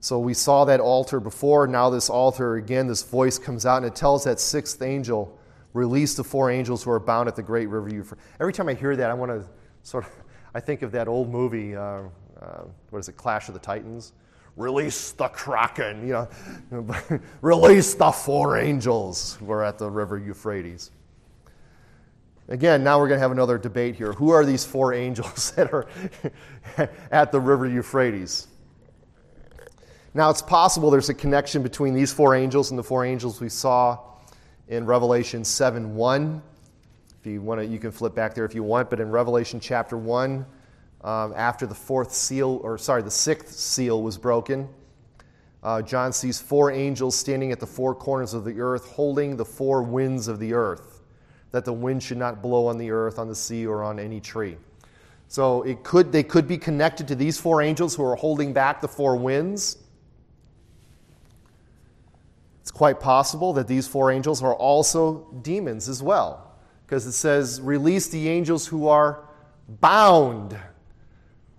So we saw that altar before. Now, this altar, again, this voice comes out and it tells that sixth angel, release the four angels who are bound at the great river Euphrates. Every time I hear that, I want to sort of, I think of that old movie, uh, uh, what is it, Clash of the Titans? release the kraken, you know, release the four angels who are at the river Euphrates. Again, now we're going to have another debate here. Who are these four angels that are at the river Euphrates? Now, it's possible there's a connection between these four angels and the four angels we saw in Revelation 7 1. If you want to, you can flip back there if you want, but in Revelation chapter 1, um, after the fourth seal, or sorry, the sixth seal was broken. Uh, John sees four angels standing at the four corners of the earth, holding the four winds of the earth, that the wind should not blow on the earth, on the sea, or on any tree. So it could, they could be connected to these four angels who are holding back the four winds. It's quite possible that these four angels are also demons as well, because it says, Release the angels who are bound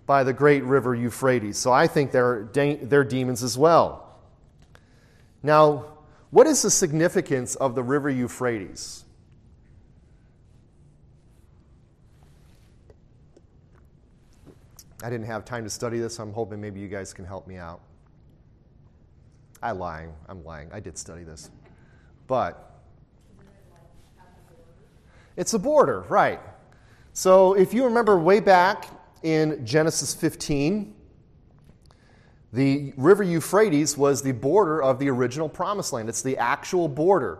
by the great river Euphrates. So I think they're, de- they're demons as well. Now, what is the significance of the river Euphrates? I didn't have time to study this. I'm hoping maybe you guys can help me out. I lying. I'm lying. I did study this. But it's a border, right. So if you remember way back in Genesis 15, the river Euphrates was the border of the original promised land. It's the actual border.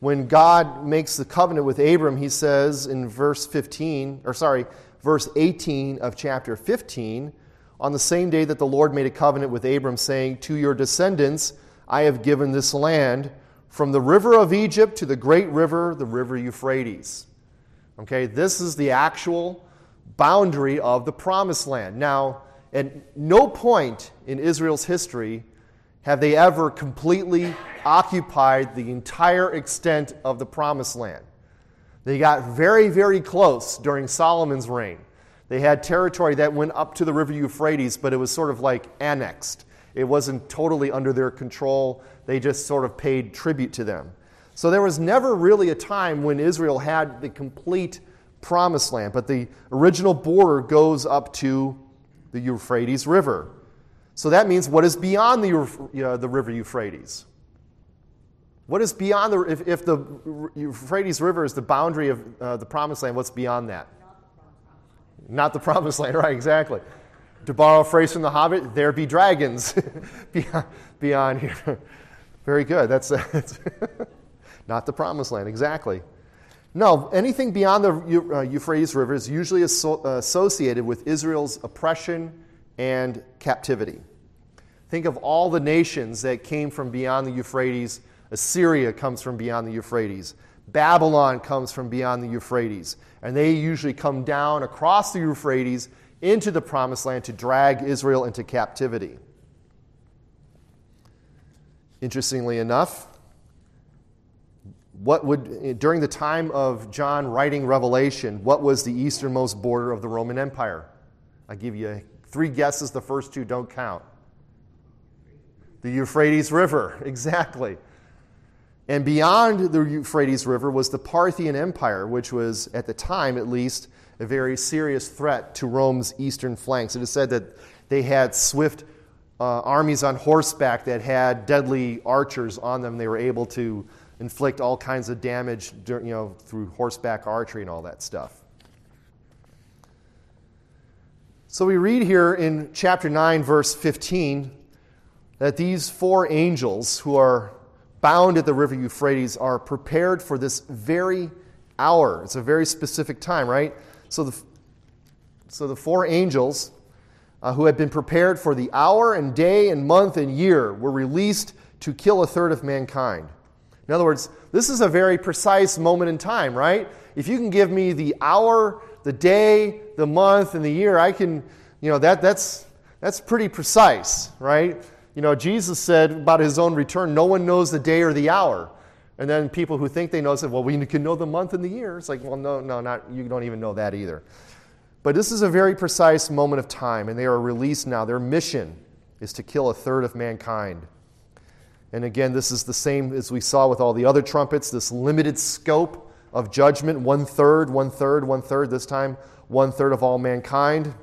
When God makes the covenant with Abram, he says in verse 15, or sorry, verse 18 of chapter 15, on the same day that the Lord made a covenant with Abram, saying, To your descendants I have given this land, from the river of Egypt to the great river, the river Euphrates. Okay, this is the actual boundary of the promised land. Now, at no point in Israel's history have they ever completely occupied the entire extent of the promised land. They got very, very close during Solomon's reign. They had territory that went up to the river Euphrates, but it was sort of like annexed. It wasn't totally under their control. They just sort of paid tribute to them. So there was never really a time when Israel had the complete promised land, but the original border goes up to the Euphrates River. So that means what is beyond the, uh, the river Euphrates? What is beyond the, if, if the Euphrates River is the boundary of uh, the promised land, what's beyond that? Not the promised land, right, exactly. To borrow a phrase from The Hobbit, there be dragons beyond, beyond here. Very good. That's, that's not the promised land, exactly. No, anything beyond the uh, Euphrates River is usually associated with Israel's oppression and captivity. Think of all the nations that came from beyond the Euphrates Assyria comes from beyond the Euphrates. Babylon comes from beyond the Euphrates. And they usually come down across the Euphrates into the promised land to drag Israel into captivity. Interestingly enough, what would during the time of John writing Revelation, what was the easternmost border of the Roman Empire? I give you three guesses, the first two don't count. The Euphrates River, exactly. And beyond the Euphrates River was the Parthian Empire, which was, at the time at least, a very serious threat to Rome's eastern flanks. It is said that they had swift uh, armies on horseback that had deadly archers on them. They were able to inflict all kinds of damage you know, through horseback archery and all that stuff. So we read here in chapter 9, verse 15, that these four angels who are bound at the river Euphrates are prepared for this very hour. It's a very specific time, right? So the, so the four angels uh, who had been prepared for the hour and day and month and year were released to kill a third of mankind. In other words, this is a very precise moment in time, right? If you can give me the hour, the day, the month, and the year, I can, you know, that, that's, that's pretty precise, right? You know, Jesus said about his own return, no one knows the day or the hour. And then people who think they know said, well, we can know the month and the year. It's like, well, no, no, not, you don't even know that either. But this is a very precise moment of time, and they are released now. Their mission is to kill a third of mankind. And again, this is the same as we saw with all the other trumpets this limited scope of judgment one third, one third, one third, this time, one third of all mankind.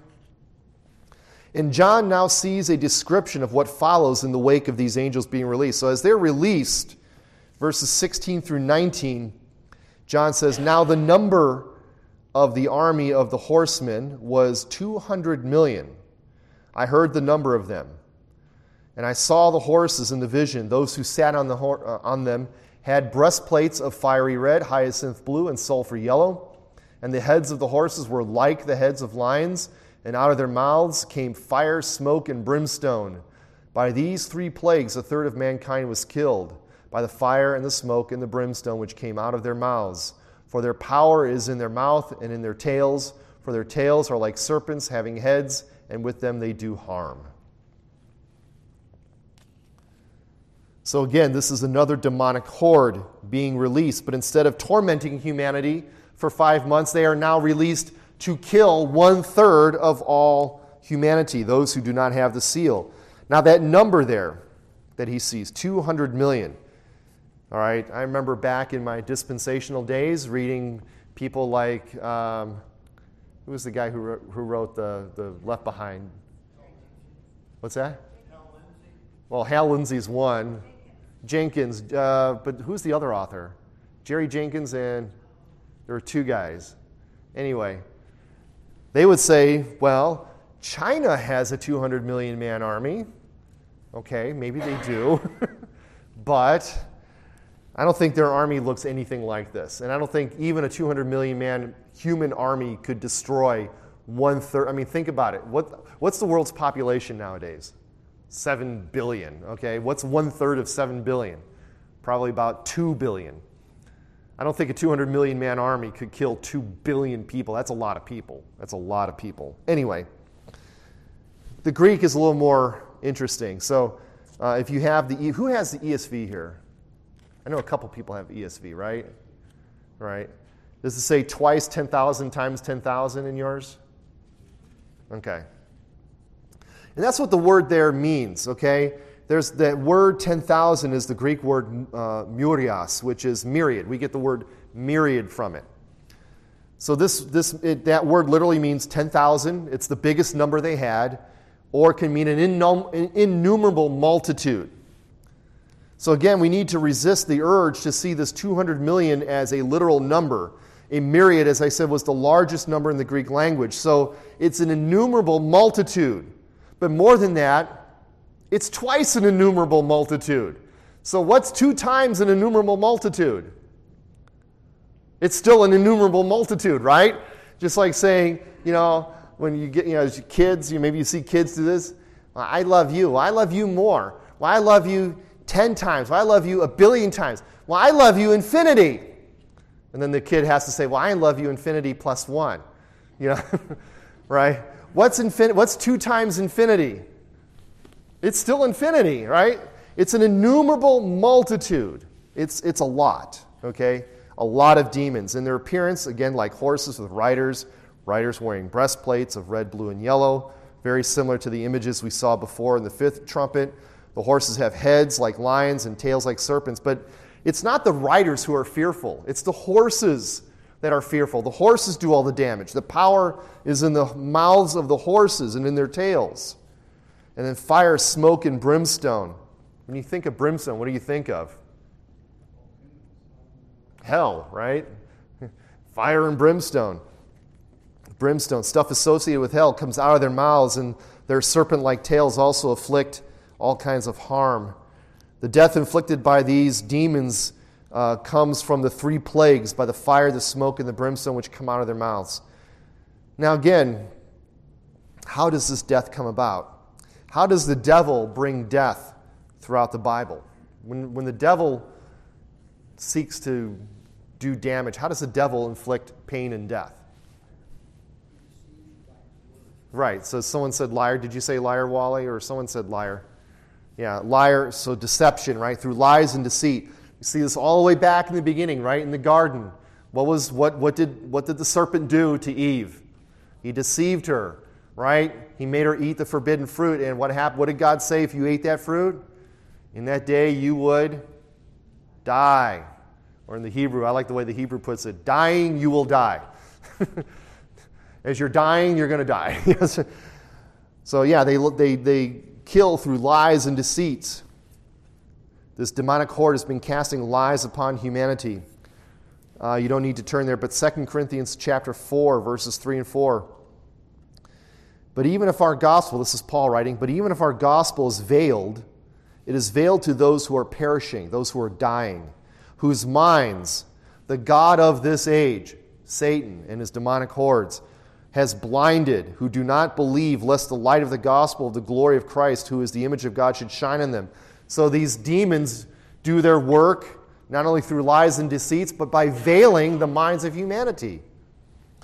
And John now sees a description of what follows in the wake of these angels being released. So as they're released, verses 16 through 19, John says, Now the number of the army of the horsemen was 200 million. I heard the number of them. And I saw the horses in the vision. Those who sat on, the, uh, on them had breastplates of fiery red, hyacinth blue, and sulfur yellow. And the heads of the horses were like the heads of lions, and out of their mouths came fire, smoke, and brimstone. By these three plagues, a third of mankind was killed by the fire and the smoke and the brimstone which came out of their mouths. For their power is in their mouth and in their tails, for their tails are like serpents having heads, and with them they do harm. So, again, this is another demonic horde being released, but instead of tormenting humanity for five months, they are now released to kill one third of all humanity, those who do not have the seal. Now, that number there that he sees, 200 million, all right, I remember back in my dispensational days reading people like, um, who was the guy who wrote, who wrote the, the Left Behind? What's that? Well, Hal Lindsey's one. Jenkins, uh, but who's the other author? Jerry Jenkins and there were two guys. Anyway, they would say, well, China has a 200 million man army. Okay, maybe they do. but I don't think their army looks anything like this. And I don't think even a 200 million man human army could destroy one third. I mean, think about it. What, what's the world's population nowadays? 7 billion. Okay, what's one third of 7 billion? Probably about 2 billion. I don't think a 200 million man army could kill 2 billion people. That's a lot of people. That's a lot of people. Anyway, the Greek is a little more interesting. So uh, if you have the, who has the ESV here? I know a couple people have ESV, right? Right. Does it say twice 10,000 times 10,000 in yours? Okay. And that's what the word there means, okay? There's that word 10,000 is the Greek word uh, myrias, which is myriad. We get the word myriad from it. So this, this, it, that word literally means 10,000. It's the biggest number they had, or can mean an, innum, an innumerable multitude. So again, we need to resist the urge to see this 200 million as a literal number. A myriad, as I said, was the largest number in the Greek language. So it's an innumerable multitude. But more than that, it's twice an innumerable multitude. So, what's two times an innumerable multitude? It's still an innumerable multitude, right? Just like saying, you know, when you get, you know, as kids, you maybe you see kids do this. I love you. I love you more. Well, I love you 10 times. Well, I love you a billion times. Well, I love you infinity. And then the kid has to say, Well, I love you infinity plus one. You know, right? What's, infin- what's two times infinity? It's still infinity, right? It's an innumerable multitude. It's, it's a lot, okay? A lot of demons. In their appearance, again, like horses with riders, riders wearing breastplates of red, blue, and yellow, very similar to the images we saw before in the fifth trumpet. The horses have heads like lions and tails like serpents, but it's not the riders who are fearful, it's the horses that are fearful. The horses do all the damage. The power is in the mouths of the horses and in their tails. And then fire, smoke, and brimstone. When you think of brimstone, what do you think of? Hell, right? Fire and brimstone. Brimstone, stuff associated with hell, comes out of their mouths, and their serpent like tails also afflict all kinds of harm. The death inflicted by these demons uh, comes from the three plagues by the fire, the smoke, and the brimstone which come out of their mouths. Now, again, how does this death come about? How does the devil bring death throughout the Bible? When, when the devil seeks to do damage, how does the devil inflict pain and death? Right, so someone said liar. Did you say liar, Wally? Or someone said liar? Yeah, liar, so deception, right? Through lies and deceit. You see this all the way back in the beginning, right? In the garden. What, was, what, what, did, what did the serpent do to Eve? He deceived her, right? He made her eat the forbidden fruit. And what happened? What did God say if you ate that fruit? In that day you would die. Or in the Hebrew, I like the way the Hebrew puts it dying, you will die. As you're dying, you're going to die. so, yeah, they, they, they kill through lies and deceits. This demonic horde has been casting lies upon humanity. Uh, you don't need to turn there, but 2 Corinthians chapter 4, verses 3 and 4. But even if our gospel, this is Paul writing, but even if our gospel is veiled, it is veiled to those who are perishing, those who are dying, whose minds the God of this age, Satan and his demonic hordes, has blinded, who do not believe, lest the light of the gospel of the glory of Christ, who is the image of God, should shine in them. So these demons do their work not only through lies and deceits, but by veiling the minds of humanity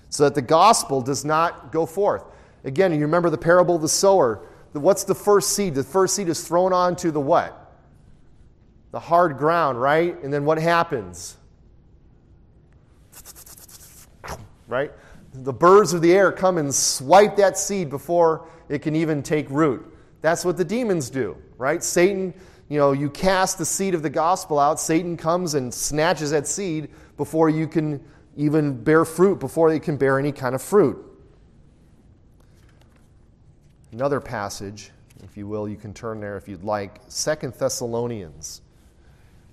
so that the gospel does not go forth. Again, you remember the parable of the sower. What's the first seed? The first seed is thrown onto the what? The hard ground, right? And then what happens? Right? the birds of the air come and swipe that seed before it can even take root. That's what the demons do, right? Satan, you know, you cast the seed of the gospel out, Satan comes and snatches that seed before you can even bear fruit, before you can bear any kind of fruit. Another passage, if you will, you can turn there if you'd like. Second Thessalonians.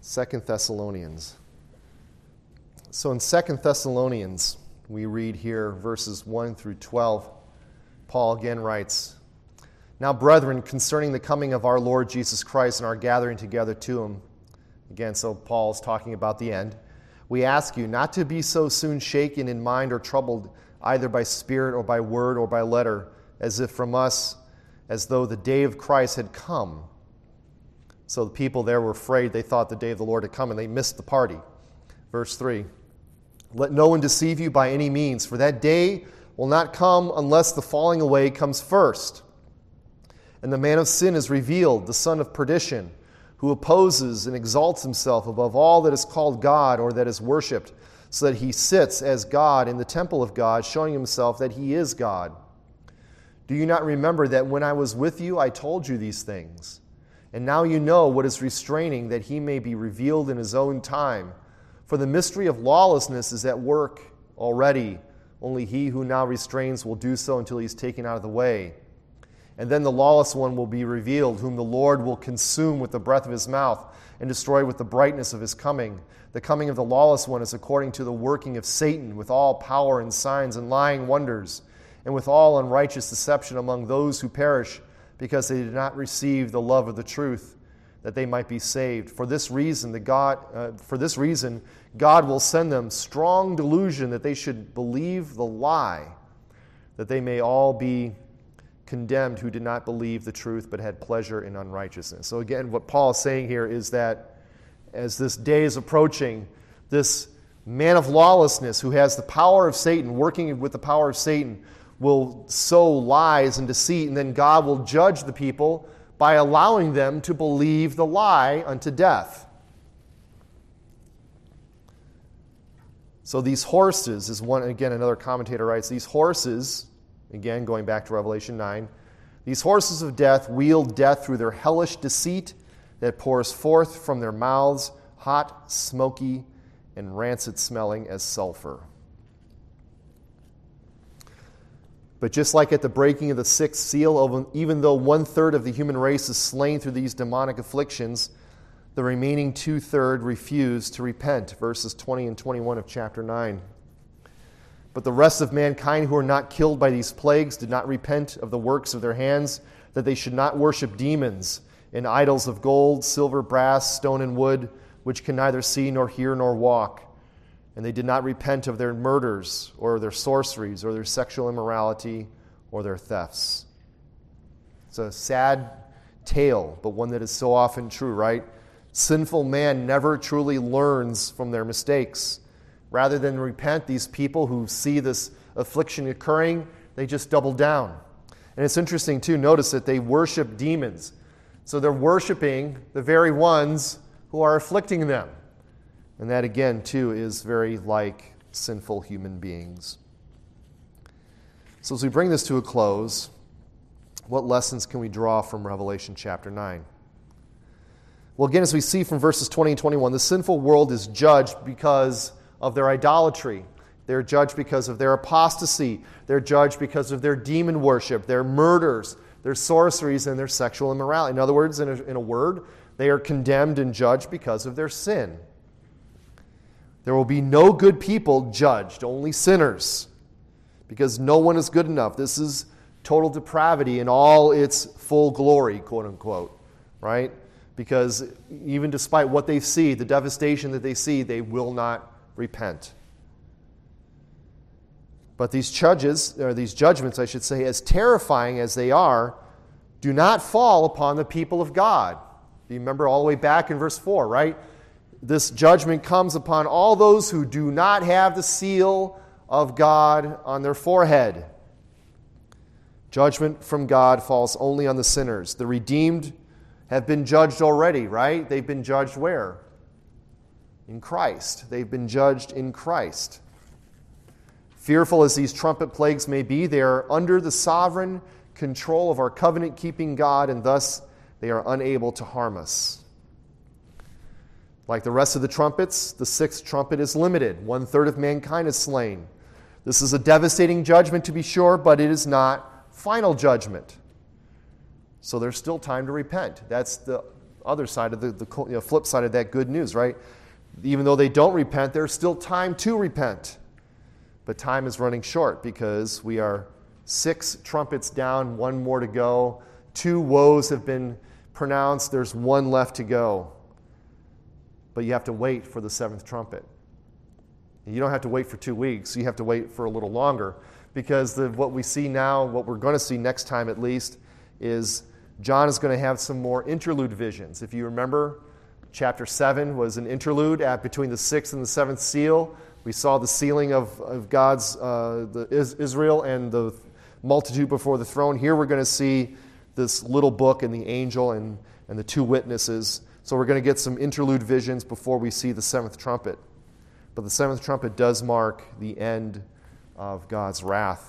Second Thessalonians. So in Second Thessalonians, we read here verses 1 through 12. Paul again writes Now, brethren, concerning the coming of our Lord Jesus Christ and our gathering together to him, again, so Paul's talking about the end, we ask you not to be so soon shaken in mind or troubled either by spirit or by word or by letter, as if from us, as though the day of Christ had come. So the people there were afraid. They thought the day of the Lord had come and they missed the party. Verse 3 let no one deceive you by any means, for that day will not come unless the falling away comes first. And the man of sin is revealed, the son of perdition, who opposes and exalts himself above all that is called God or that is worshipped, so that he sits as God in the temple of God, showing himself that he is God. Do you not remember that when I was with you, I told you these things? And now you know what is restraining, that he may be revealed in his own time. For the mystery of lawlessness is at work already. Only he who now restrains will do so until he is taken out of the way. And then the lawless one will be revealed, whom the Lord will consume with the breath of his mouth and destroy with the brightness of his coming. The coming of the lawless one is according to the working of Satan, with all power and signs and lying wonders, and with all unrighteous deception among those who perish, because they did not receive the love of the truth that they might be saved. For this reason, the God, uh, for this reason, God will send them strong delusion that they should believe the lie, that they may all be condemned who did not believe the truth but had pleasure in unrighteousness. So, again, what Paul is saying here is that as this day is approaching, this man of lawlessness who has the power of Satan, working with the power of Satan, will sow lies and deceit, and then God will judge the people by allowing them to believe the lie unto death. So these horses, is one, again, another commentator writes, these horses, again, going back to Revelation 9, these horses of death wield death through their hellish deceit that pours forth from their mouths, hot, smoky, and rancid smelling as sulfur. But just like at the breaking of the sixth seal, even though one third of the human race is slain through these demonic afflictions, the remaining two third refuse to repent. Verses 20 and 21 of chapter 9. But the rest of mankind who are not killed by these plagues did not repent of the works of their hands, that they should not worship demons and idols of gold, silver, brass, stone, and wood, which can neither see nor hear nor walk and they did not repent of their murders or their sorceries or their sexual immorality or their thefts. It's a sad tale, but one that is so often true, right? Sinful man never truly learns from their mistakes. Rather than repent, these people who see this affliction occurring, they just double down. And it's interesting, too, notice that they worship demons. So they're worshiping the very ones who are afflicting them. And that, again, too, is very like sinful human beings. So, as we bring this to a close, what lessons can we draw from Revelation chapter 9? Well, again, as we see from verses 20 and 21, the sinful world is judged because of their idolatry. They're judged because of their apostasy. They're judged because of their demon worship, their murders, their sorceries, and their sexual immorality. In other words, in a, in a word, they are condemned and judged because of their sin. There will be no good people judged, only sinners, because no one is good enough. This is total depravity in all its full glory, quote unquote, right? Because even despite what they see, the devastation that they see, they will not repent. But these judges, or these judgments, I should say, as terrifying as they are, do not fall upon the people of God. You remember all the way back in verse 4, right? This judgment comes upon all those who do not have the seal of God on their forehead. Judgment from God falls only on the sinners. The redeemed have been judged already, right? They've been judged where? In Christ. They've been judged in Christ. Fearful as these trumpet plagues may be, they are under the sovereign control of our covenant keeping God, and thus they are unable to harm us. Like the rest of the trumpets, the sixth trumpet is limited. One third of mankind is slain. This is a devastating judgment, to be sure, but it is not final judgment. So there's still time to repent. That's the other side of the, the you know, flip side of that good news, right? Even though they don't repent, there's still time to repent. But time is running short because we are six trumpets down, one more to go. Two woes have been pronounced, there's one left to go but you have to wait for the seventh trumpet. You don't have to wait for two weeks, you have to wait for a little longer because the, what we see now, what we're going to see next time at least, is John is going to have some more interlude visions. If you remember, chapter 7 was an interlude at between the sixth and the seventh seal. We saw the sealing of, of God's, uh, the, Israel and the multitude before the throne. Here we're going to see this little book and the angel and, and the two witnesses. So we're going to get some interlude visions before we see the seventh trumpet. But the seventh trumpet does mark the end of God's wrath